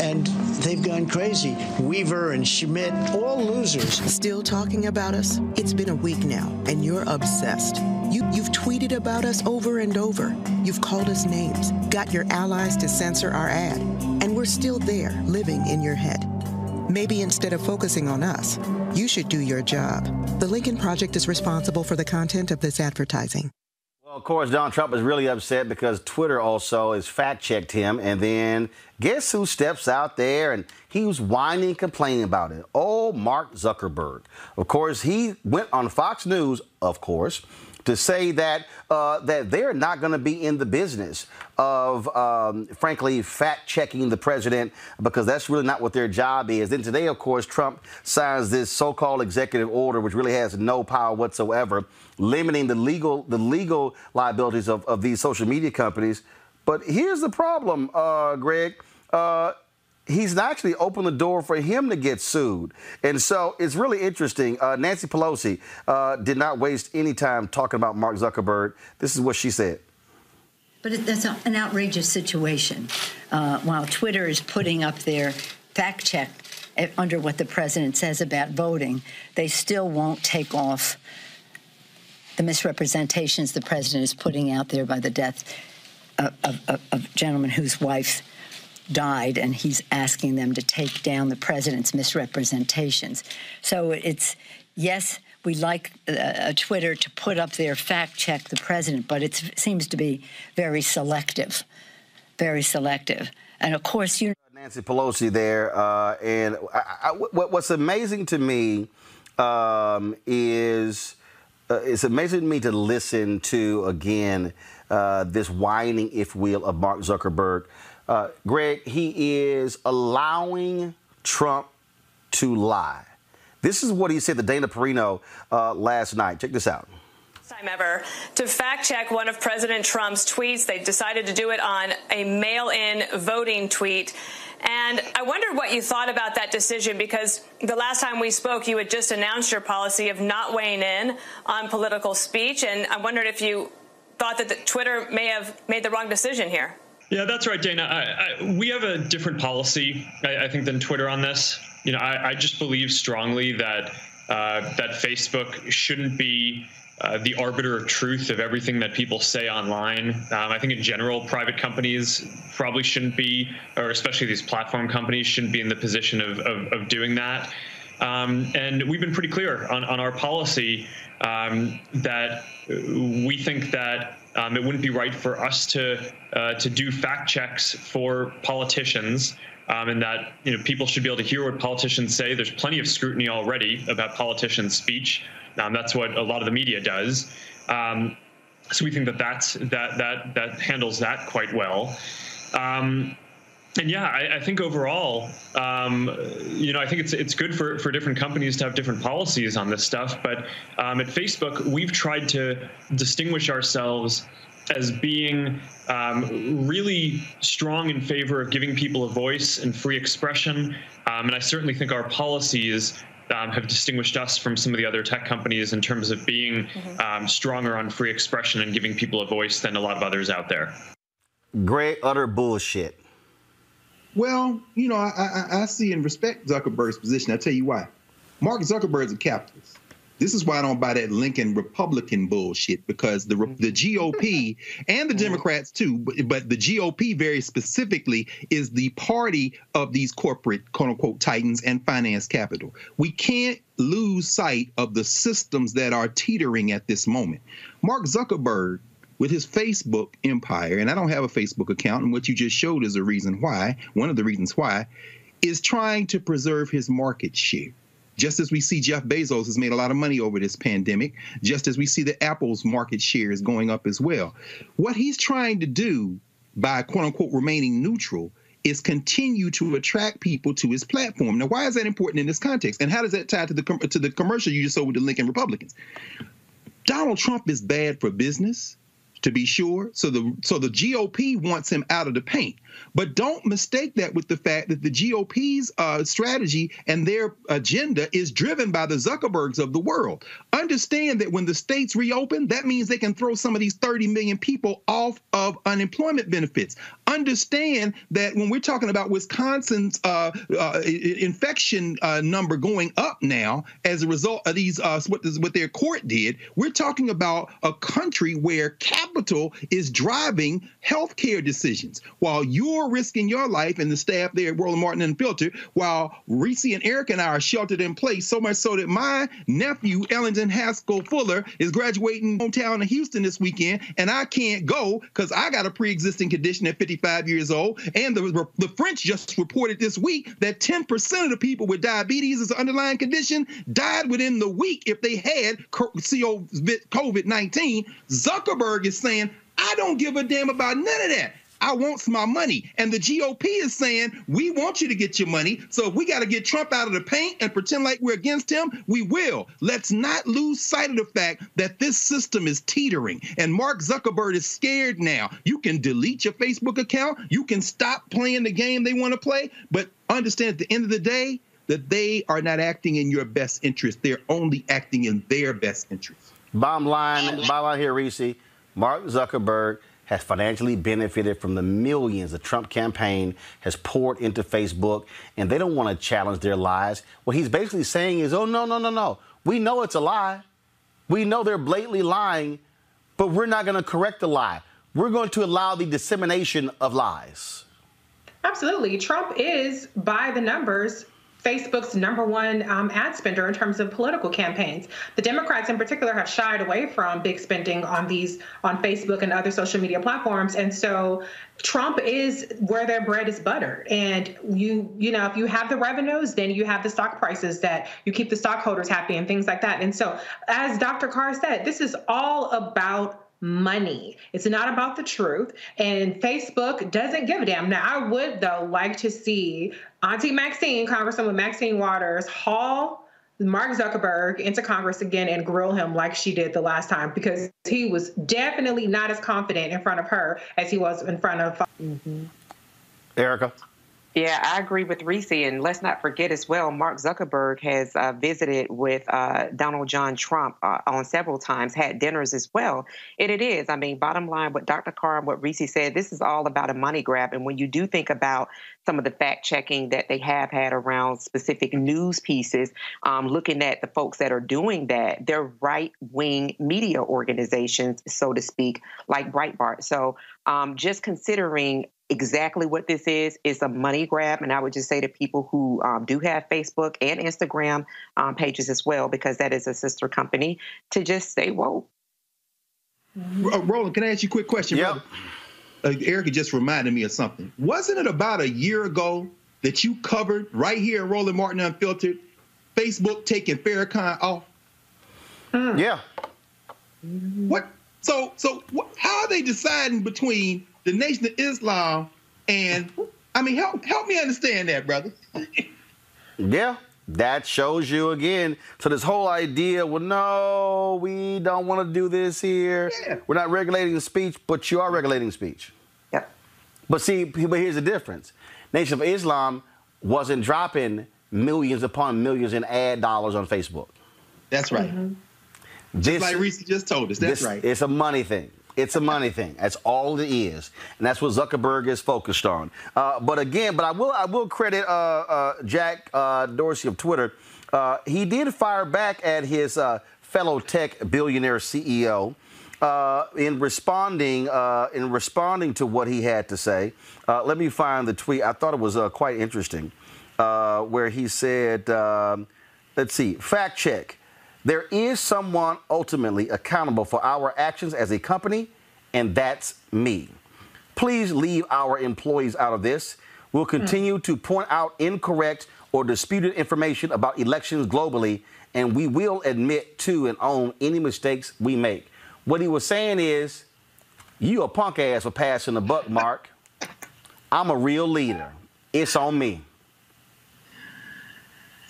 Speaker 19: and they've gone crazy. Weaver and Schmidt, all losers.
Speaker 21: Still talking about us? It's been a week now, and you're obsessed. You, you've tweeted about us over and over. You've called us names, got your allies to censor our ad, and we're still there, living in your head. Maybe instead of focusing on us, you should do your job. The Lincoln Project is responsible for the content of this advertising.
Speaker 1: Of course, Donald Trump is really upset because Twitter also has fact checked him. And then guess who steps out there and he was whining, complaining about it? Oh, Mark Zuckerberg. Of course, he went on Fox News, of course, to say that uh, that they're not going to be in the business of, um, frankly, fact checking the president because that's really not what their job is. Then today, of course, Trump signs this so-called executive order, which really has no power whatsoever, limiting the legal the legal liabilities of, of these social media companies. But here's the problem, uh, Greg. Uh, he's actually opened the door for him to get sued. And so it's really interesting. Uh, Nancy Pelosi uh, did not waste any time talking about Mark Zuckerberg. This is what she said.
Speaker 22: But that's an outrageous situation. Uh, while Twitter is putting up their fact check under what the president says about voting, they still won't take off the misrepresentations the president is putting out there by the death of, of, of a gentleman whose wife died, and he's asking them to take down the president's misrepresentations. So it's yes, we like uh, Twitter to put up their fact check the president, but it seems to be very selective, very selective. And of course, you.
Speaker 1: Nancy Pelosi there, uh, and I, I, what, what's amazing to me um, is uh, it's amazing to me to listen to again uh, this whining, if will, of Mark Zuckerberg. Uh, Greg, he is allowing Trump to lie. This is what he said to Dana Perino uh, last night. Check this out
Speaker 23: time ever to fact check one of President Trump's tweets. They decided to do it on a mail in voting tweet. And I wondered what you thought about that decision because the last time we spoke, you had just announced your policy of not weighing in on political speech. And I wondered if you thought that Twitter may have made the wrong decision here.
Speaker 20: Yeah, that's right, Dana. I, I, we have a different policy, I, I, think, than Twitter on this. You know, I, just believe strongly that uh, that Facebook shouldn't be uh, the arbiter of truth of everything that people say online. Um, I think in general, private companies probably shouldn't be, or especially these platform companies shouldn't be in the position of, of, of doing that. Um, and we've been pretty clear on, on our policy um, that we think that um, it wouldn't be right for us to uh, to do fact checks for politicians, um, and that you know people should be able to hear what politicians say. There's plenty of scrutiny already about politicians' speech. Um, that's what a lot of the media does. Um, so we think that that's that that that handles that quite well. Um, and yeah, I, I, think overall, um, you know, I think it's it's good for, for different companies to have different policies on this stuff. But um, at Facebook, we've tried to distinguish ourselves as being um, really strong in favor of giving people a voice and free expression. Um, and I certainly think our policies um, have distinguished us from some of the other tech companies in terms of being mm-hmm. um, stronger on free expression and giving people a voice than a lot of others out there.
Speaker 1: Great utter bullshit.
Speaker 13: Well, you know, I, I, I see and respect Zuckerberg's position. I'll tell you why. Mark Zuckerberg's a capitalist. This is why I don't buy that Lincoln Republican bullshit because the the GOP and the Democrats too, but, but the GOP very specifically is the party of these corporate quote unquote titans and finance capital. We can't lose sight of the systems that are teetering at this moment. Mark Zuckerberg with his Facebook empire, and I don't have a Facebook account, and what you just showed is a reason why, one of the reasons why, is trying to preserve his market share. Just as we see Jeff Bezos has made a lot of money over this pandemic, just as we see that Apple's market share is going up as well. What he's trying to do by quote unquote remaining neutral is continue to attract people to his platform. Now, why is that important in this context? And how does that tie to the to the commercial you just saw with the Lincoln Republicans? Donald Trump is bad for business to be sure. So the so the GOP wants him out of the paint. But don't mistake that with the fact that the GOP's uh, strategy and their agenda is driven by the Zuckerbergs of the world. Understand that when the states reopen, that means they can throw some of these 30 million people off of unemployment benefits. Understand that when we're talking about Wisconsin's uh, uh, infection uh, number going up now as a result of these uh, what, what their court did, we're talking about a country where cap Capital is driving healthcare decisions while you're risking your life and the staff there at Roland Martin Unfiltered, while Reese and Eric and I are sheltered in place, so much so that my nephew, Ellington Haskell Fuller, is graduating hometown in Houston this weekend, and I can't go because I got a pre-existing condition at 55 years old. And the, the French just reported this week that 10% of the people with diabetes as an underlying condition died within the week if they had COVID 19. Zuckerberg is saying, I don't give a damn about none of that. I want my money. And the GOP is saying, we want you to get your money. So if we got to get Trump out of the paint and pretend like we're against him, we will. Let's not lose sight of the fact that this system is teetering. And Mark Zuckerberg is scared now. You can delete your Facebook account, you can stop playing the game they want to play, but understand at the end of the day, that they are not acting in your best interest. They're only acting in their best interest.
Speaker 1: Bottom line, bottom line here, Reese, Mark Zuckerberg has financially benefited from the millions the Trump campaign has poured into Facebook, and they don't want to challenge their lies. What he's basically saying is, oh, no, no, no, no. We know it's a lie. We know they're blatantly lying, but we're not going to correct the lie. We're going to allow the dissemination of lies.
Speaker 16: Absolutely. Trump is, by the numbers, Facebook's number one um, ad spender in terms of political campaigns. The Democrats, in particular, have shied away from big spending on these on Facebook and other social media platforms, and so Trump is where their bread is buttered. And you, you know, if you have the revenues, then you have the stock prices that you keep the stockholders happy and things like that. And so, as Dr. Carr said, this is all about money. It's not about the truth. And Facebook doesn't give a damn. Now, I would, though, like to see Auntie Maxine, Congresswoman Maxine Waters, haul Mark Zuckerberg into Congress again and grill him like she did the last time because he was definitely not as confident in front of her as he was in front of.
Speaker 1: Mm-hmm. Erica.
Speaker 14: Yeah, I agree with Reese. And let's not forget as well, Mark Zuckerberg has uh, visited with uh, Donald John Trump uh, on several times, had dinners as well. And it is, I mean, bottom line, what Dr. Carr and what Reese said, this is all about a money grab. And when you do think about some of the fact checking that they have had around specific news pieces, um, looking at the folks that are doing that, they're right wing media organizations, so to speak, like Breitbart. So um, just considering exactly what this is. Is a money grab and i would just say to people who um, do have facebook and instagram um, pages as well because that is a sister company to just stay woke.
Speaker 13: Uh, roland can i ask you a quick question
Speaker 1: yep.
Speaker 13: Uh, erica just reminded me of something. Wasn't it about a year ago that you covered right here in roland martin unfiltered facebook taking farrakhan off?
Speaker 1: Yeah.
Speaker 13: What? So so what, how are they deciding between the Nation of Islam, and I mean, help help me understand that, brother.
Speaker 1: yeah, that shows you again. So this whole idea, well, no, we don't want to do this here.
Speaker 13: Yeah.
Speaker 1: We're not regulating speech, but you are regulating speech.
Speaker 14: Yeah.
Speaker 1: But see, but here's the difference. Nation of Islam wasn't dropping millions upon millions in ad dollars on Facebook.
Speaker 13: That's right. Mm-hmm. Just like Reese just told us. That's
Speaker 1: this,
Speaker 13: right.
Speaker 1: It's a money thing. It's a money thing. That's all it is, and that's what Zuckerberg is focused on. Uh, but again, but I will I will credit uh, uh, Jack uh, Dorsey of Twitter. Uh, he did fire back at his uh, fellow tech billionaire CEO. in responding, in responding to what he had to say, let me find the tweet. I thought it was quite interesting, where he said, um, "Let's see, fact check." There is someone ultimately accountable for our actions as a company, and that's me. Please leave our employees out of this. We'll hmm. continue to point out incorrect or disputed information about elections globally, and we will admit to and own any mistakes we make. What he was saying is, you a punk ass for passing the buck, Mark. I'm a real leader. It's on me.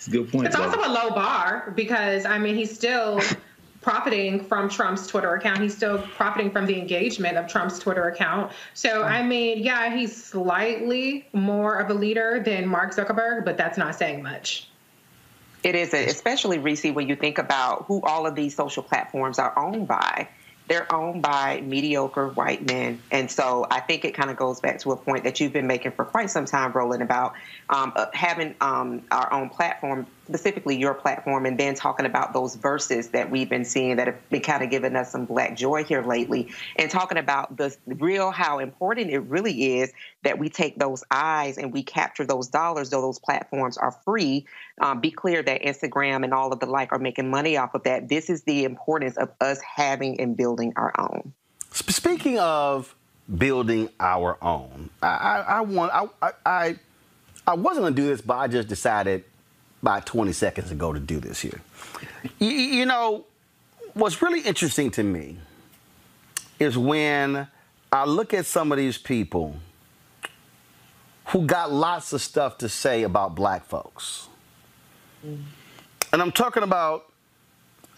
Speaker 13: It's a good point.
Speaker 16: It's also a low bar because I mean he's still profiting from Trump's Twitter account. He's still profiting from the engagement of Trump's Twitter account. So I mean, yeah, he's slightly more of a leader than Mark Zuckerberg, but that's not saying much.
Speaker 14: It is, especially Reese, when you think about who all of these social platforms are owned by they're owned by mediocre white men. And so I think it kind of goes back to a point that you've been making for quite some time, Roland, about um, uh, having um, our own platform specifically your platform, and then talking about those verses that we've been seeing that have been kind of giving us some black joy here lately, and talking about the real how important it really is that we take those eyes and we capture those dollars, though those platforms are free. Um, be clear that Instagram and all of the like are making money off of that. This is the importance of us having and building our own.
Speaker 1: Speaking of building our own, I, I, I want I, I I wasn't gonna do this, but I just decided about 20 seconds ago to do this here. you, you know, what's really interesting to me is when I look at some of these people who got lots of stuff to say about black folks. And I'm talking about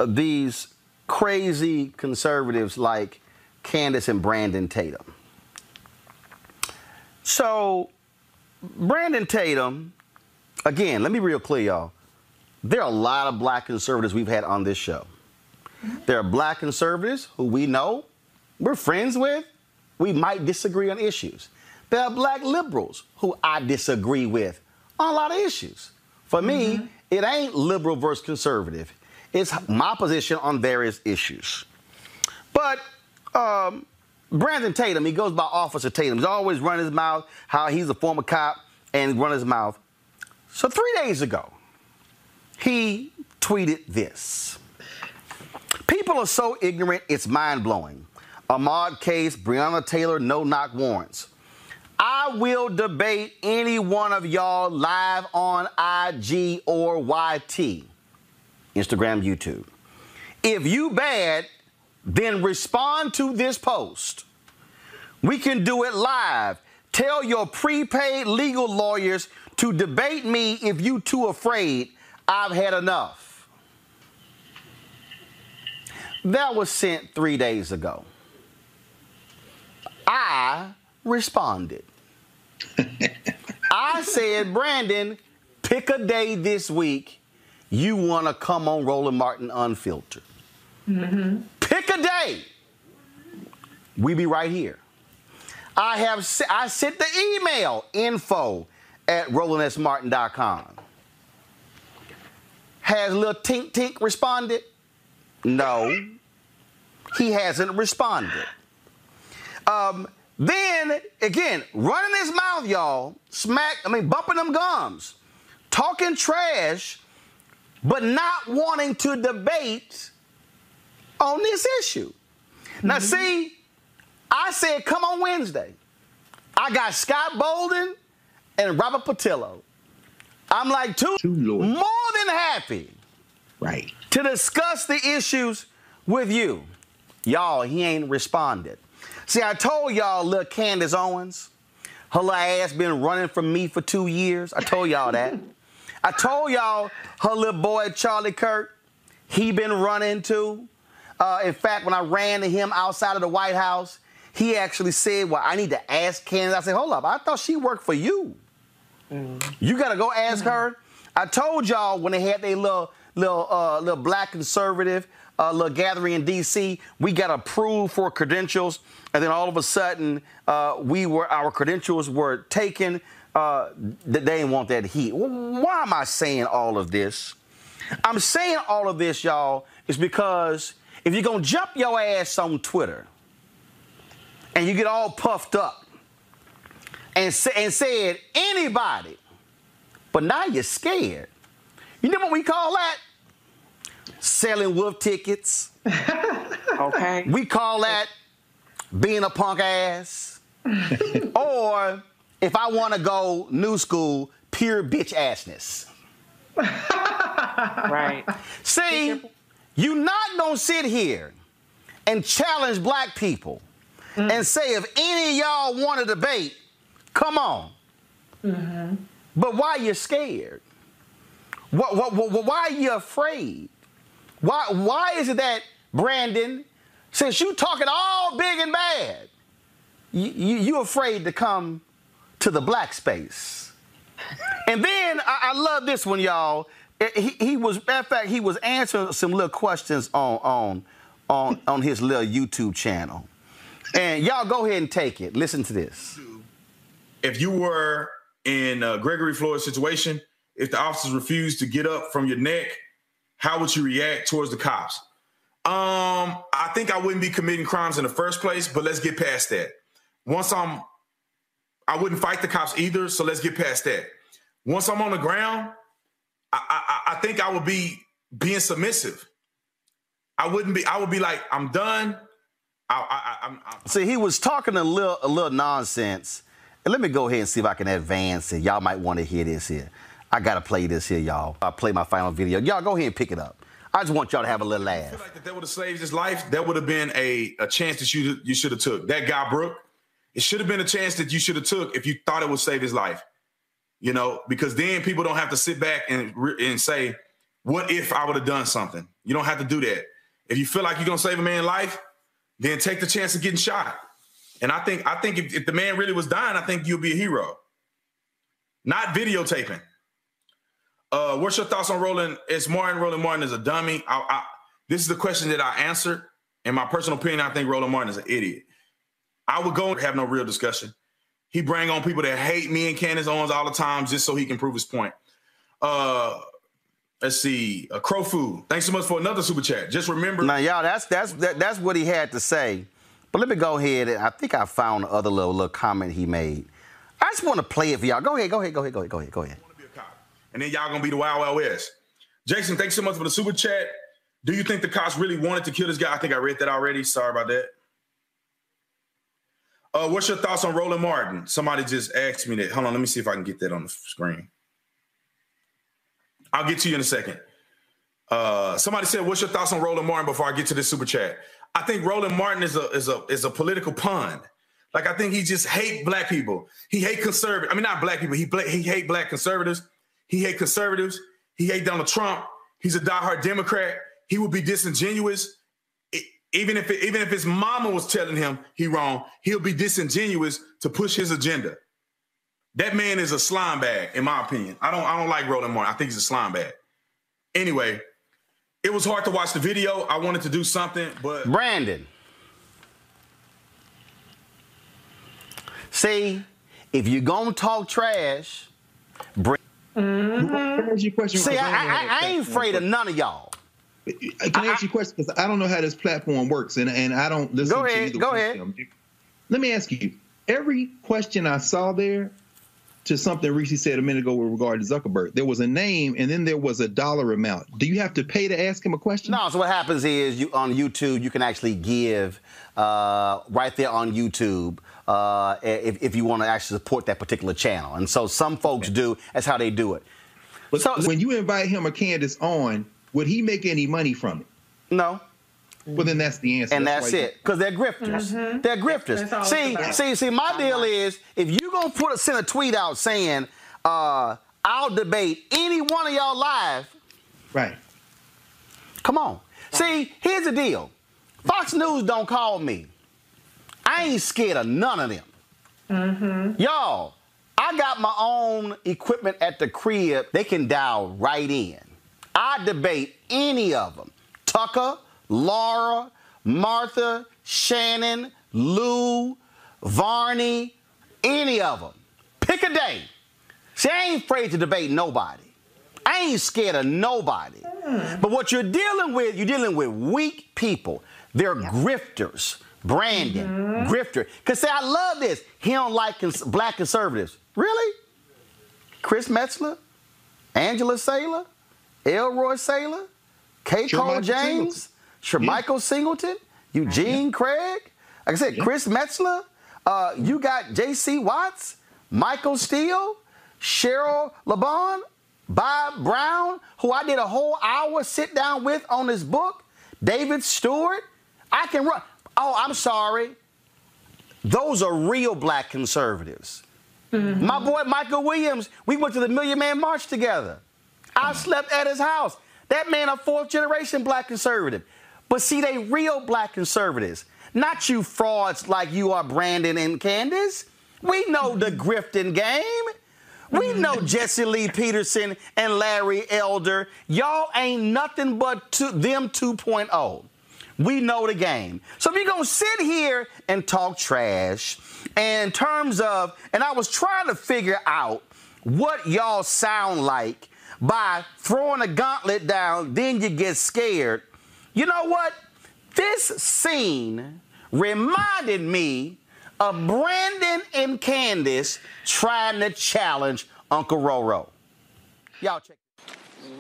Speaker 1: uh, these crazy conservatives like Candace and Brandon Tatum. So, Brandon Tatum, again, let me be real clear, y'all. There are a lot of black conservatives we've had on this show. There are black conservatives who we know, we're friends with, we might disagree on issues. There are black liberals who I disagree with on a lot of issues. For mm-hmm. me, it ain't liberal versus conservative. It's my position on various issues. But um, Brandon Tatum, he goes by Officer Tatum. He's always running his mouth how he's a former cop and run his mouth. So three days ago, he tweeted this. People are so ignorant, it's mind blowing. Ahmaud case, Breonna Taylor, no knock warrants. I will debate any one of y'all live on IG or YT, Instagram, YouTube. If you bad, then respond to this post. We can do it live. Tell your prepaid legal lawyers to debate me if you too afraid. I've had enough. That was sent three days ago. I responded. I said, Brandon, pick a day this week you want to come on Roland Martin Unfiltered. Mm-hmm. Pick a day. We be right here. I have I sent the email info at RolandSMartin.com. Has little Tink Tink responded? No. He hasn't responded. Um, then again, running his mouth, y'all, smack, I mean, bumping them gums, talking trash, but not wanting to debate on this issue. Mm-hmm. Now, see, I said, come on Wednesday. I got Scott Bolden and Robert Patillo. I'm like, two, more than happy.
Speaker 24: Right.
Speaker 1: To discuss the issues with you. Y'all, he ain't responded. See, I told y'all, little Candace Owens, her little ass been running from me for two years. I told y'all that. I told y'all her little boy Charlie Kirk, he been running too. Uh, in fact, when I ran to him outside of the White House, he actually said, Well, I need to ask Candace. I said, Hold up, I thought she worked for you. You got to go ask her. I told y'all when they had their little, little, uh, little black conservative uh, little gathering in D.C., we got approved for credentials, and then all of a sudden, uh, we were our credentials were taken. Uh, they didn't want that heat. Why am I saying all of this? I'm saying all of this, y'all, is because if you're gonna jump your ass on Twitter and you get all puffed up and, say, and said anybody, but now you're scared. You know what we call that? Selling wolf tickets.
Speaker 14: okay.
Speaker 1: We call that being a punk ass. or if I want to go new school, pure bitch assness.
Speaker 14: right.
Speaker 1: See, you not gonna sit here and challenge black people mm. and say if any of y'all want to debate, come on. Mm-hmm. But why you scared? What, what, what, why are you afraid? Why, why is it that, Brandon, since you talking all big and bad, you, you, you afraid to come to the black space? and then I, I love this one, y'all. He, he was, in fact, he was answering some little questions on on on on his little YouTube channel. And y'all go ahead and take it. Listen to this.
Speaker 25: If you were in uh, Gregory Floyd's situation
Speaker 24: if the officers refused to get up from your neck, how would you react towards the cops? Um, I think I wouldn't be committing crimes in the first place, but let's get past that. Once I'm, I wouldn't fight the cops either, so let's get past that. Once I'm on the ground, I, I, I think I would be being submissive. I wouldn't be. I would be like, I'm done. I, I, I'm, I'm,
Speaker 1: See, he was talking a little, a little nonsense. And let me go ahead and see if I can advance it. Y'all might want to hear this here. I gotta play this here, y'all. I'll play my final video. Y'all go ahead and pick it up. I just want y'all to have a little laugh.
Speaker 24: I feel like that, that would have saved his life. That would have been a, a chance that you you should have took. That guy Brooke, it should have been a chance that you should have took if you thought it would save his life. You know, because then people don't have to sit back and and say, "What if I would have done something?" You don't have to do that. If you feel like you're gonna save a man's life, then take the chance of getting shot. And I think I think if, if the man really was dying, I think you'll be a hero. Not videotaping. Uh, what's your thoughts on Roland? Is Martin Roland Martin is a dummy? I, I, this is the question that I answered. In my personal opinion, I think Roland Martin is an idiot. I would go and have no real discussion. He bring on people that hate me and Candace Owens all the time just so he can prove his point. Uh, let's see, uh, Crow Food. Thanks so much for another super chat. Just remember.
Speaker 1: Now, y'all, that's that's that, that's what he had to say. But let me go ahead. I think I found the other little little comment he made. I just want to play it for y'all. Go ahead, go ahead, go ahead, go ahead, go ahead, go ahead.
Speaker 24: And then y'all gonna be the Wild West. Jason, thanks so much for the super chat. Do you think the cops really wanted to kill this guy? I think I read that already. Sorry about that. Uh, what's your thoughts on Roland Martin? Somebody just asked me that. Hold on, let me see if I can get that on the screen. I'll get to you in a second. Uh, somebody said, "What's your thoughts on Roland Martin?" Before I get to this super chat, I think Roland Martin is a is a is a political pun. Like I think he just hate black people. He hate conservative. I mean, not black people. He he hate black conservatives. He hate conservatives. He hate Donald Trump. He's a diehard Democrat. He would be disingenuous, even if it, even if his mama was telling him he wrong. He'll be disingenuous to push his agenda. That man is a slime bag, in my opinion. I don't I don't like Roland Martin. I think he's a slime bag. Anyway, it was hard to watch the video. I wanted to do something, but
Speaker 1: Brandon. See, if you're gonna talk trash, bring.
Speaker 13: Mm-hmm.
Speaker 1: See, I, I, I, ain't afraid of none of y'all.
Speaker 13: Can I, ask you a question? Because I don't know how this platform works, and, and I don't listen
Speaker 1: go ahead,
Speaker 13: to
Speaker 1: Go ahead.
Speaker 13: Let me ask you. Every question I saw there to something Reese said a minute ago with regard to Zuckerberg, there was a name and then there was a dollar amount. Do you have to pay to ask him a question?
Speaker 1: No. So what happens is you on YouTube you can actually give uh, right there on YouTube. Uh, if, if you want to actually support that particular channel. And so some folks do. That's how they do it.
Speaker 13: But so, when you invite him or Candace on, would he make any money from it?
Speaker 1: No.
Speaker 13: Well, then that's the answer.
Speaker 1: And that's, that's it, because they're grifters. Mm-hmm. They're grifters. See, see, see. My deal is, if you gonna put a, send a tweet out saying, uh, "I'll debate any one of y'all live,"
Speaker 13: right?
Speaker 1: Come on. See, here's the deal. Fox News don't call me. I ain't scared of none of them.
Speaker 16: Mm-hmm.
Speaker 1: Y'all, I got my own equipment at the crib. They can dial right in. I debate any of them. Tucker, Laura, Martha, Shannon, Lou, Varney, any of them. Pick a day. See, I ain't afraid to debate nobody. I ain't scared of nobody. Mm. But what you're dealing with, you're dealing with weak people. They're yeah. grifters. Brandon, mm-hmm. grifter. Because, say, I love this. He don't like cons- black conservatives. Really? Chris Metzler? Angela Sailor? Elroy Sailor? K. Sure Cole James? Shermichael yeah. Singleton? Eugene yeah. Craig? Like I said, yeah. Chris Metzler? Uh, you got J.C. Watts? Michael Steele? Cheryl LeBon? Bob Brown, who I did a whole hour sit down with on this book? David Stewart? I can run. Oh, I'm sorry. Those are real black conservatives. Mm-hmm. My boy Michael Williams, we went to the Million Man March together. I slept at his house. That man, a fourth generation black conservative. But see, they real black conservatives, not you frauds like you are Brandon and Candace. We know the grifting game. We know Jesse Lee Peterson and Larry Elder. Y'all ain't nothing but to them 2.0. We know the game. So if you're going to sit here and talk trash in terms of, and I was trying to figure out what y'all sound like by throwing a gauntlet down, then you get scared. You know what? This scene reminded me of Brandon and Candace trying to challenge Uncle Roro. Y'all check.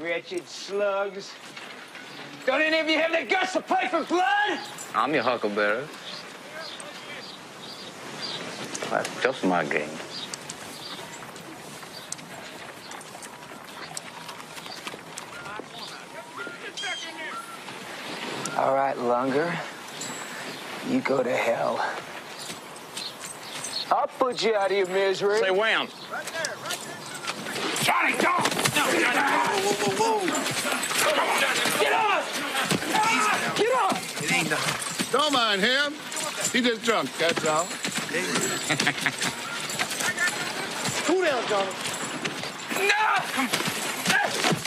Speaker 26: Wretched slugs. Don't any of you have the guts to play for blood?
Speaker 25: I'm your huckleberry. That's just my game.
Speaker 26: All right, Lunger. You go to hell. I'll put you out of your misery.
Speaker 25: Say wham.
Speaker 26: Johnny, don't! No, Johnny, whoa, whoa, whoa, whoa. Get off! Get off!
Speaker 27: It ain't nothing. Don't mind him. He just drunk, that's all.
Speaker 26: Cool down, Johnny. No!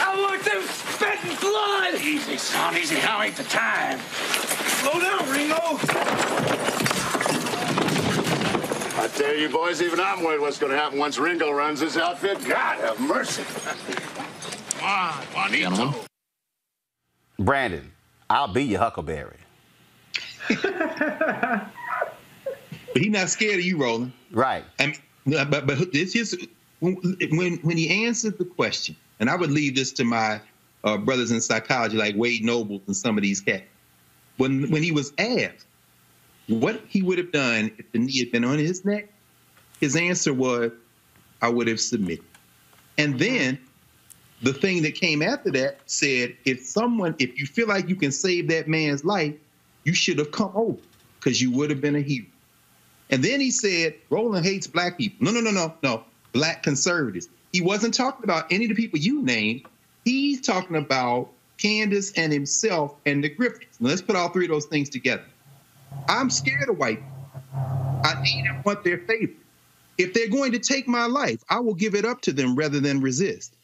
Speaker 26: I want them spitting blood!
Speaker 27: Easy, son, easy. Now ain't the time. Slow down, Ringo. I tell you, boys, even I'm worried what's going to happen once Ringo runs this outfit. God have mercy. Come on, Juanito.
Speaker 1: Gentlemen. Brandon, I'll be your huckleberry.
Speaker 13: But he's not scared of you, Roland.
Speaker 1: Right.
Speaker 13: And but but this is when when when he answered the question, and I would leave this to my uh, brothers in psychology like Wade Nobles and some of these cats. When when he was asked what he would have done if the knee had been on his neck, his answer was, "I would have submitted." And then the thing that came after that said, if someone, if you feel like you can save that man's life, you should have come over because you would have been a hero. And then he said, Roland hates black people. No, no, no, no, no. Black conservatives. He wasn't talking about any of the people you named. He's talking about Candace and himself and the grifters. Now, let's put all three of those things together. I'm scared of white people. I need and want their favor. If they're going to take my life, I will give it up to them rather than resist.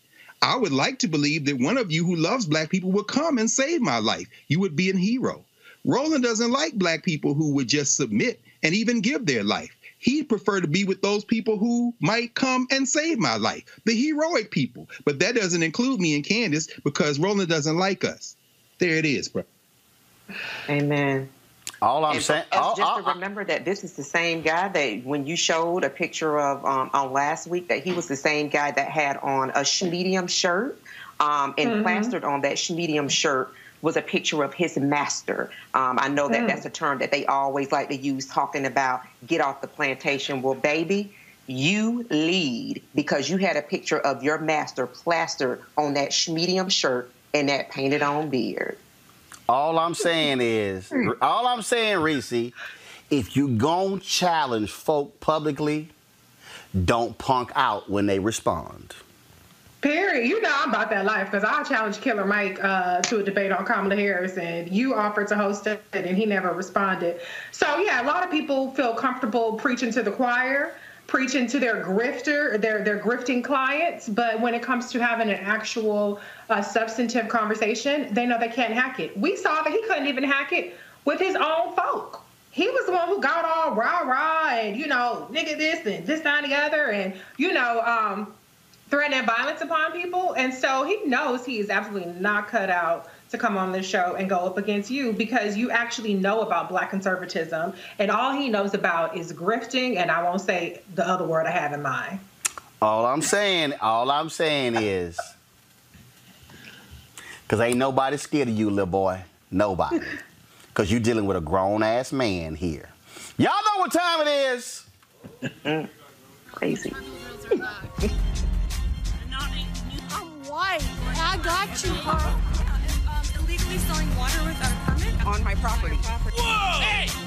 Speaker 13: I would like to believe that one of you who loves black people would come and save my life. You would be a hero. Roland doesn't like black people who would just submit and even give their life. He'd prefer to be with those people who might come and save my life, the heroic people. But that doesn't include me and Candace because Roland doesn't like us. There it is, bro.
Speaker 14: Amen.
Speaker 1: All I'm
Speaker 14: And
Speaker 1: saying,
Speaker 14: for
Speaker 1: all,
Speaker 14: just
Speaker 1: all-
Speaker 14: to remember that this is the same guy that when you showed a picture of um, on last week, that he was the same guy that had on a medium shirt, um, and
Speaker 16: Mhm.
Speaker 14: plastered on that medium shirt was a picture of his master. Um, I know that
Speaker 16: Mm.
Speaker 14: that's a term that they always like to use, talking about get off the plantation. Well, baby. You lead because you had a picture of your master plastered on that medium shirt and that painted on beard.
Speaker 1: all I'm saying is, all I'm saying, Reese, if you gon' challenge folk publicly, don't punk out when they respond.
Speaker 16: Period. You know I'm about that life because I challenged Killer Mike uh, to a debate on Kamala Harris, and you offered to host it, and he never responded. So yeah, a lot of people feel comfortable preaching to the choir, preaching to their grifter, their their grifting clients. But when it comes to having an actual uh, substantive conversation, they know they can't hack it. We saw that he couldn't even hack it with his own folk. He was the one who got all rah rah and you know nigga this and this that and the other, and you know. um threatening violence upon people. And so he knows he is absolutely not cut out to come on this show and go up against you because you actually know about black conservatism and all he knows about is grifting and I won't say the other word I have in mind.
Speaker 1: All I'm saying, all I'm saying is, because ain't nobody scared of you, little boy. Nobody. Because you're dealing with a grown ass man here. Y'all know what time it is.
Speaker 14: Crazy.
Speaker 28: I'm white. I got you, Carl. Um, um, illegally selling water without a permit on my property. Whoa! Hey!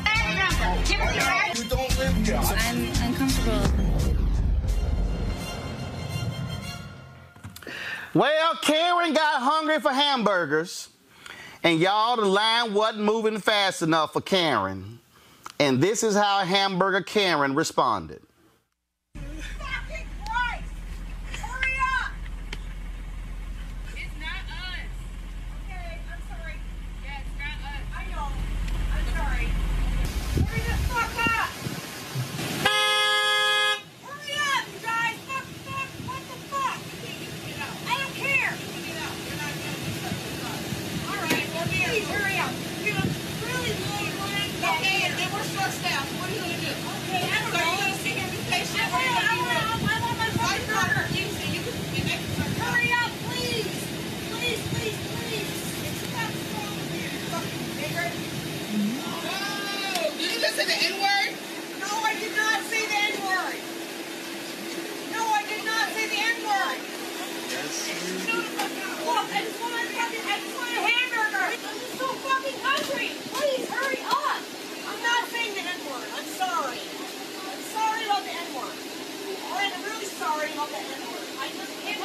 Speaker 27: You don't live here.
Speaker 28: I'm uncomfortable.
Speaker 1: Well, Karen got hungry for hamburgers, and y'all, the line wasn't moving fast enough for Karen. And this is how hamburger Karen responded.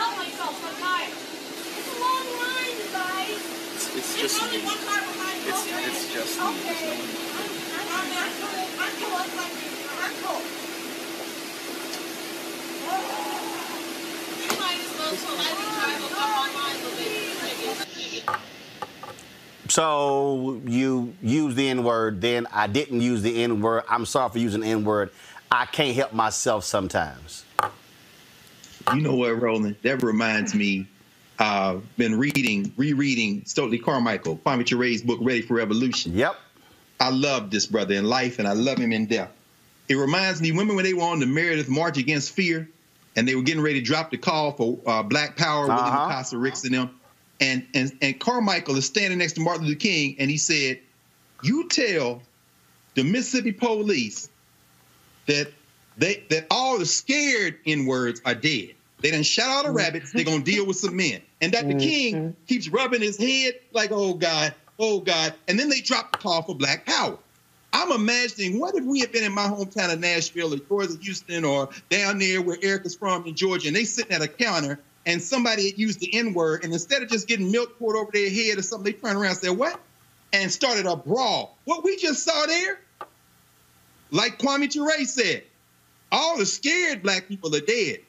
Speaker 28: tell myself sometimes. It's a long line, you guys.
Speaker 29: It's, it's
Speaker 28: There's
Speaker 29: just
Speaker 28: only
Speaker 29: me.
Speaker 28: one car behind you.
Speaker 29: It's, it's just me.
Speaker 28: Okay.
Speaker 29: There's no one-
Speaker 28: I'm not cool. I'm cool. I'm like, I'm cool. You might as well politely drive up on mine a little bit.
Speaker 1: So you use the N word, then I didn't use the N word. I'm sorry for using the N word. I can't help myself sometimes.
Speaker 13: You know what, Roland? That reminds me. Uh, been reading, rereading Stokely Carmichael, Kwame Ture's book, Ready for Revolution.
Speaker 1: Yep.
Speaker 13: I love this brother in life, and I love him in death. It reminds me, remember when they were on the Meredith March Against Fear, and they were getting ready to drop the call for uh, Black Power,
Speaker 1: Uh-huh.
Speaker 13: Acosta Ricks and them, and, and and Carmichael is standing next to Martin Luther King, and he said, "You tell the Mississippi police that they that all the scared N words are dead. They didn't shot all the mm-hmm. rabbits. They're gonna deal with some men. And Dr. King mm-hmm. keeps rubbing his head like, oh God, oh God. And then they drop the call for Black Power. I'm imagining what if we had been in my hometown of Nashville or yours of Houston or down there where Erica's from in Georgia, and they sitting at a counter and somebody had used the N-word, and instead of just getting milk poured over their head or something, they turn around and say, What? And started a brawl. What we just saw there, like Kwame Ture said, all the scared black people are dead.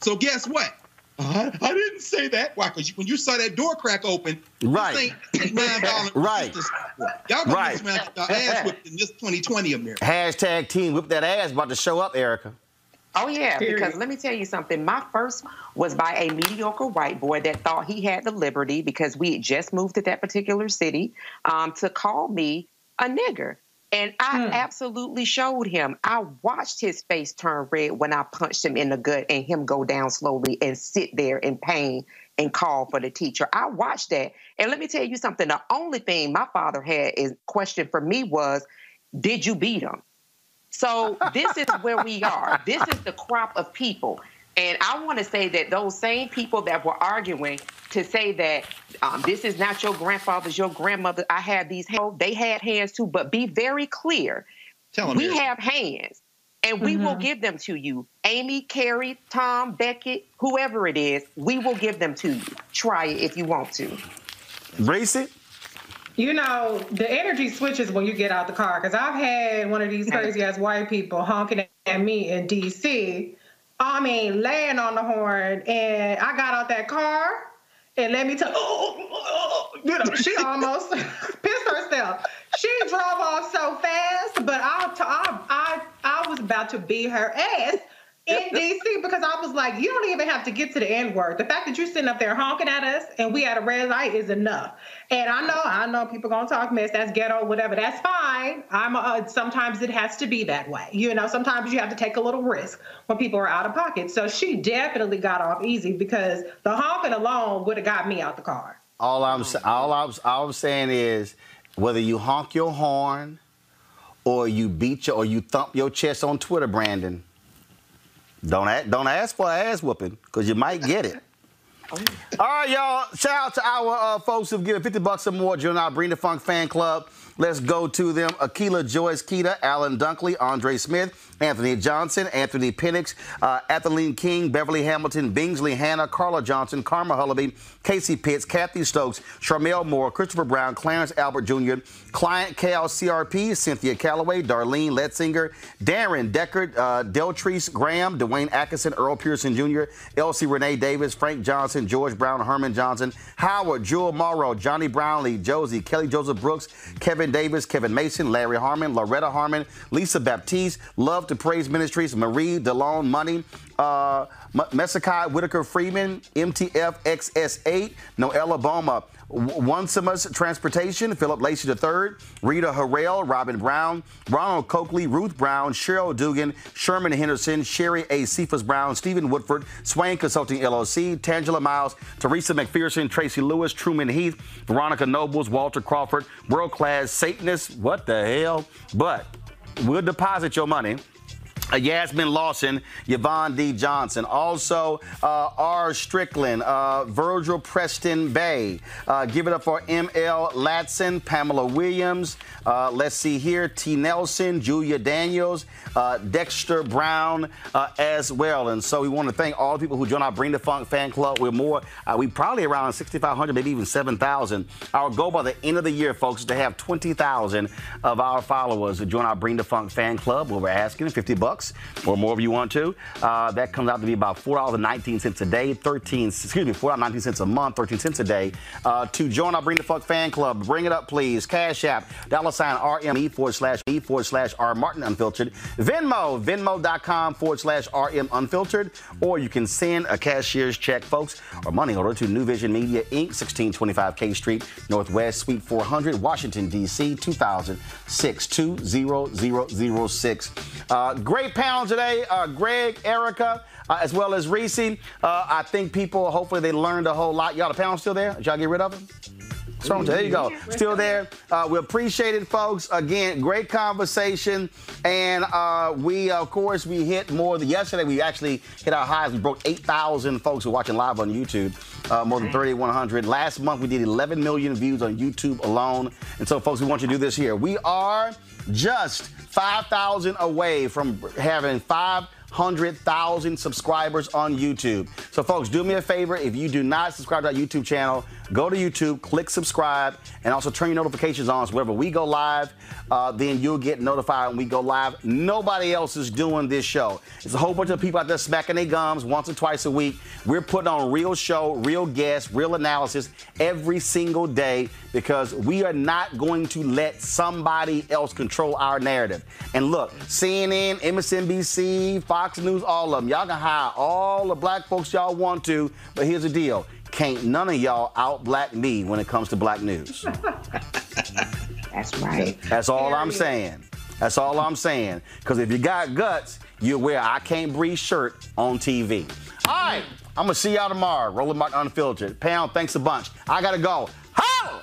Speaker 13: So guess what? Uh, I didn't say that. Why? Because when you saw that door crack open,
Speaker 1: Right.
Speaker 13: this ain't nonviolent
Speaker 1: Right.
Speaker 13: resistance. Y'all gonna
Speaker 1: Right.
Speaker 13: get your ass whipped in this 2020 America.
Speaker 1: Hashtag team whip that ass about to show up, Erica.
Speaker 14: Oh yeah,
Speaker 13: Period.
Speaker 14: because let me tell you something. My first was by a mediocre white boy that thought he had the liberty because we had just moved to that particular city um, to call me a nigger. And I hmm. absolutely showed him. I watched his face turn red when I punched him in the gut and him go down slowly and sit there in pain and call for the teacher. I watched that. And let me tell you something. The only thing my father had is question for me was, did you beat him? So this is where we are. This is the crop of people. And I want to say that those same people that were arguing to say that um, this is not your grandfather's, your grandmother, I had these hands, they had hands too, but be very clear.
Speaker 13: Tell 'em,
Speaker 14: we
Speaker 13: Erica.
Speaker 14: have hands and we will give them to you. Amy, Carrie, Tom, Beckett, whoever it is, we will give them to you. Try it if you want to.
Speaker 1: Race it.
Speaker 16: You know, the energy switches when you get out the car. Because I've had one of these crazy ass white people honking at me in DC. I mean, laying on the horn. And I got out that car. And let me tell oh, oh, oh, you know, she almost pissed herself. She drove off so fast, but I, I, I, I was about to beat her ass in DC because I was like, you don't even have to get to the N word. The fact that you're sitting up there honking at us and we at a red light is enough. And I know, I know people gonna talk mess. That's ghetto, whatever. That's fine. I'm. Uh, sometimes it has to be that way. You know, sometimes you have to take a little risk when people are out of pocket. So she definitely got off easy because the honking alone would have got me out the car.
Speaker 1: All I'm all I'm all I'm saying is whether you honk your horn or you beat your or you thump your chest on Twitter, Brandon. Don't ask, don't ask for an ass whooping because you might get it. All right, y'all. Shout out to our uh, folks who've given 50 bucks or more. Join our Bring the Funk fan club. Let's go to them. Akila Joyce Keita, Alan Dunkley, Andre Smith, Anthony Johnson, Anthony Penix, uh, Ethelene King, Beverly Hamilton, Bingsley Hannah, Carla Johnson, Karma Hullaby, Casey Pitts, Kathy Stokes, Charmel Moore, Christopher Brown, Clarence Albert Jr., Client KLCRP, Cynthia Calloway, Darlene Letzinger, Darren Deckard, uh, Deltrice Graham, Dwayne Atkinson, Earl Pearson Jr., Elsie Renee Davis, Frank Johnson, George Brown, Herman Johnson, Howard, Jewel Morrow, Johnny Brownlee, Josie, Kelly Joseph Brooks, Kevin Davis, Kevin Mason, Larry Harmon, Loretta Harmon, Lisa Baptiste, Love to Praise Ministries, Marie DeLone Money, uh, Messikai Whitaker Freeman, MTF XS8, Noella Boma, Onesimus Transportation, Philip Lacey III, Rita Harrell, Robin Brown, Ronald Coakley, Ruth Brown, Cheryl Dugan, Sherman Henderson, Sherry A. Cephas Brown, Stephen Woodford, Swain Consulting LLC, Tangela Miles, Teresa McPherson, Tracy Lewis, Truman Heath, Veronica Nobles, Walter Crawford, World Class Satanist, what the hell? But we'll deposit your money uh, Yasmin Lawson, Yvonne D. Johnson. Also, uh, R. Strickland, uh, Virgil Preston Bay. Uh, give it up for M.L. Latson, Pamela Williams. Uh, let's see here T. Nelson, Julia Daniels, uh, Dexter Brown as well. And so we want to thank all the people who joined our Bring the Funk fan club. We're more, we probably around 6,500, maybe even 7,000. Our goal by the end of the year, folks, is to have 20,000 of our followers join our Bring the Funk fan club where we're asking 50 bucks bucks or more if you want to. Uh, that comes out to be about $4.19 a day, 13, excuse me, $4.19 a month, 13 cents a day. Uh, to join our Bring the Fuck fan club, bring it up, please. Cash App, dollar sign RME forward slash E forward slash R Martin Unfiltered. Venmo, venmo.com forward slash RM Unfiltered. Or you can send a cashier's check, folks, or money order to Nu Vision Media Inc., 1625 K Street, Northwest Suite 400, Washington, D.C., 2006 20006. Uh, great great panel today. Uh, Greg, Erica, uh, as well as Reese. Uh, I think people, hopefully, they learned a whole lot. Y'all, the panel still there? Did y'all get rid of them? Strong. There you go. Still there. Uh, we appreciate it, folks. Again, great conversation. And uh, we, of course, we hit more. The, yesterday, we actually hit our highs. We broke 8,000 folks who are watching live on YouTube, uh, more than 3,100. Last month, we did 11 million views on YouTube alone. And so, folks, we want you to do this here. We are just 5,000 away from having 500,000 subscribers on YouTube. So, folks, do me a favor. If you do not subscribe to our YouTube channel, go to YouTube, click subscribe, and also turn your notifications on so whenever we go live, uh, then you'll get notified when we go live. Nobody else is doing this show. It's a whole bunch of people out there smacking their gums once or twice a week. We're putting on real show, real guests, real analysis every single day because we are not going to let somebody else control our narrative. And look, CNN, MSNBC, Fox News, all of them, y'all can hire all the black folks y'all want to, but here's the deal can't none of y'all out black me when it comes to black news.
Speaker 14: That's right.
Speaker 1: That's all I'm saying. That's all I'm saying. Because if you got guts, you wear I can't breathe shirt on TV. All right. I'm going to see y'all tomorrow. Roland Martin Unfiltered. Pound, thanks a bunch. I got to go. Holla!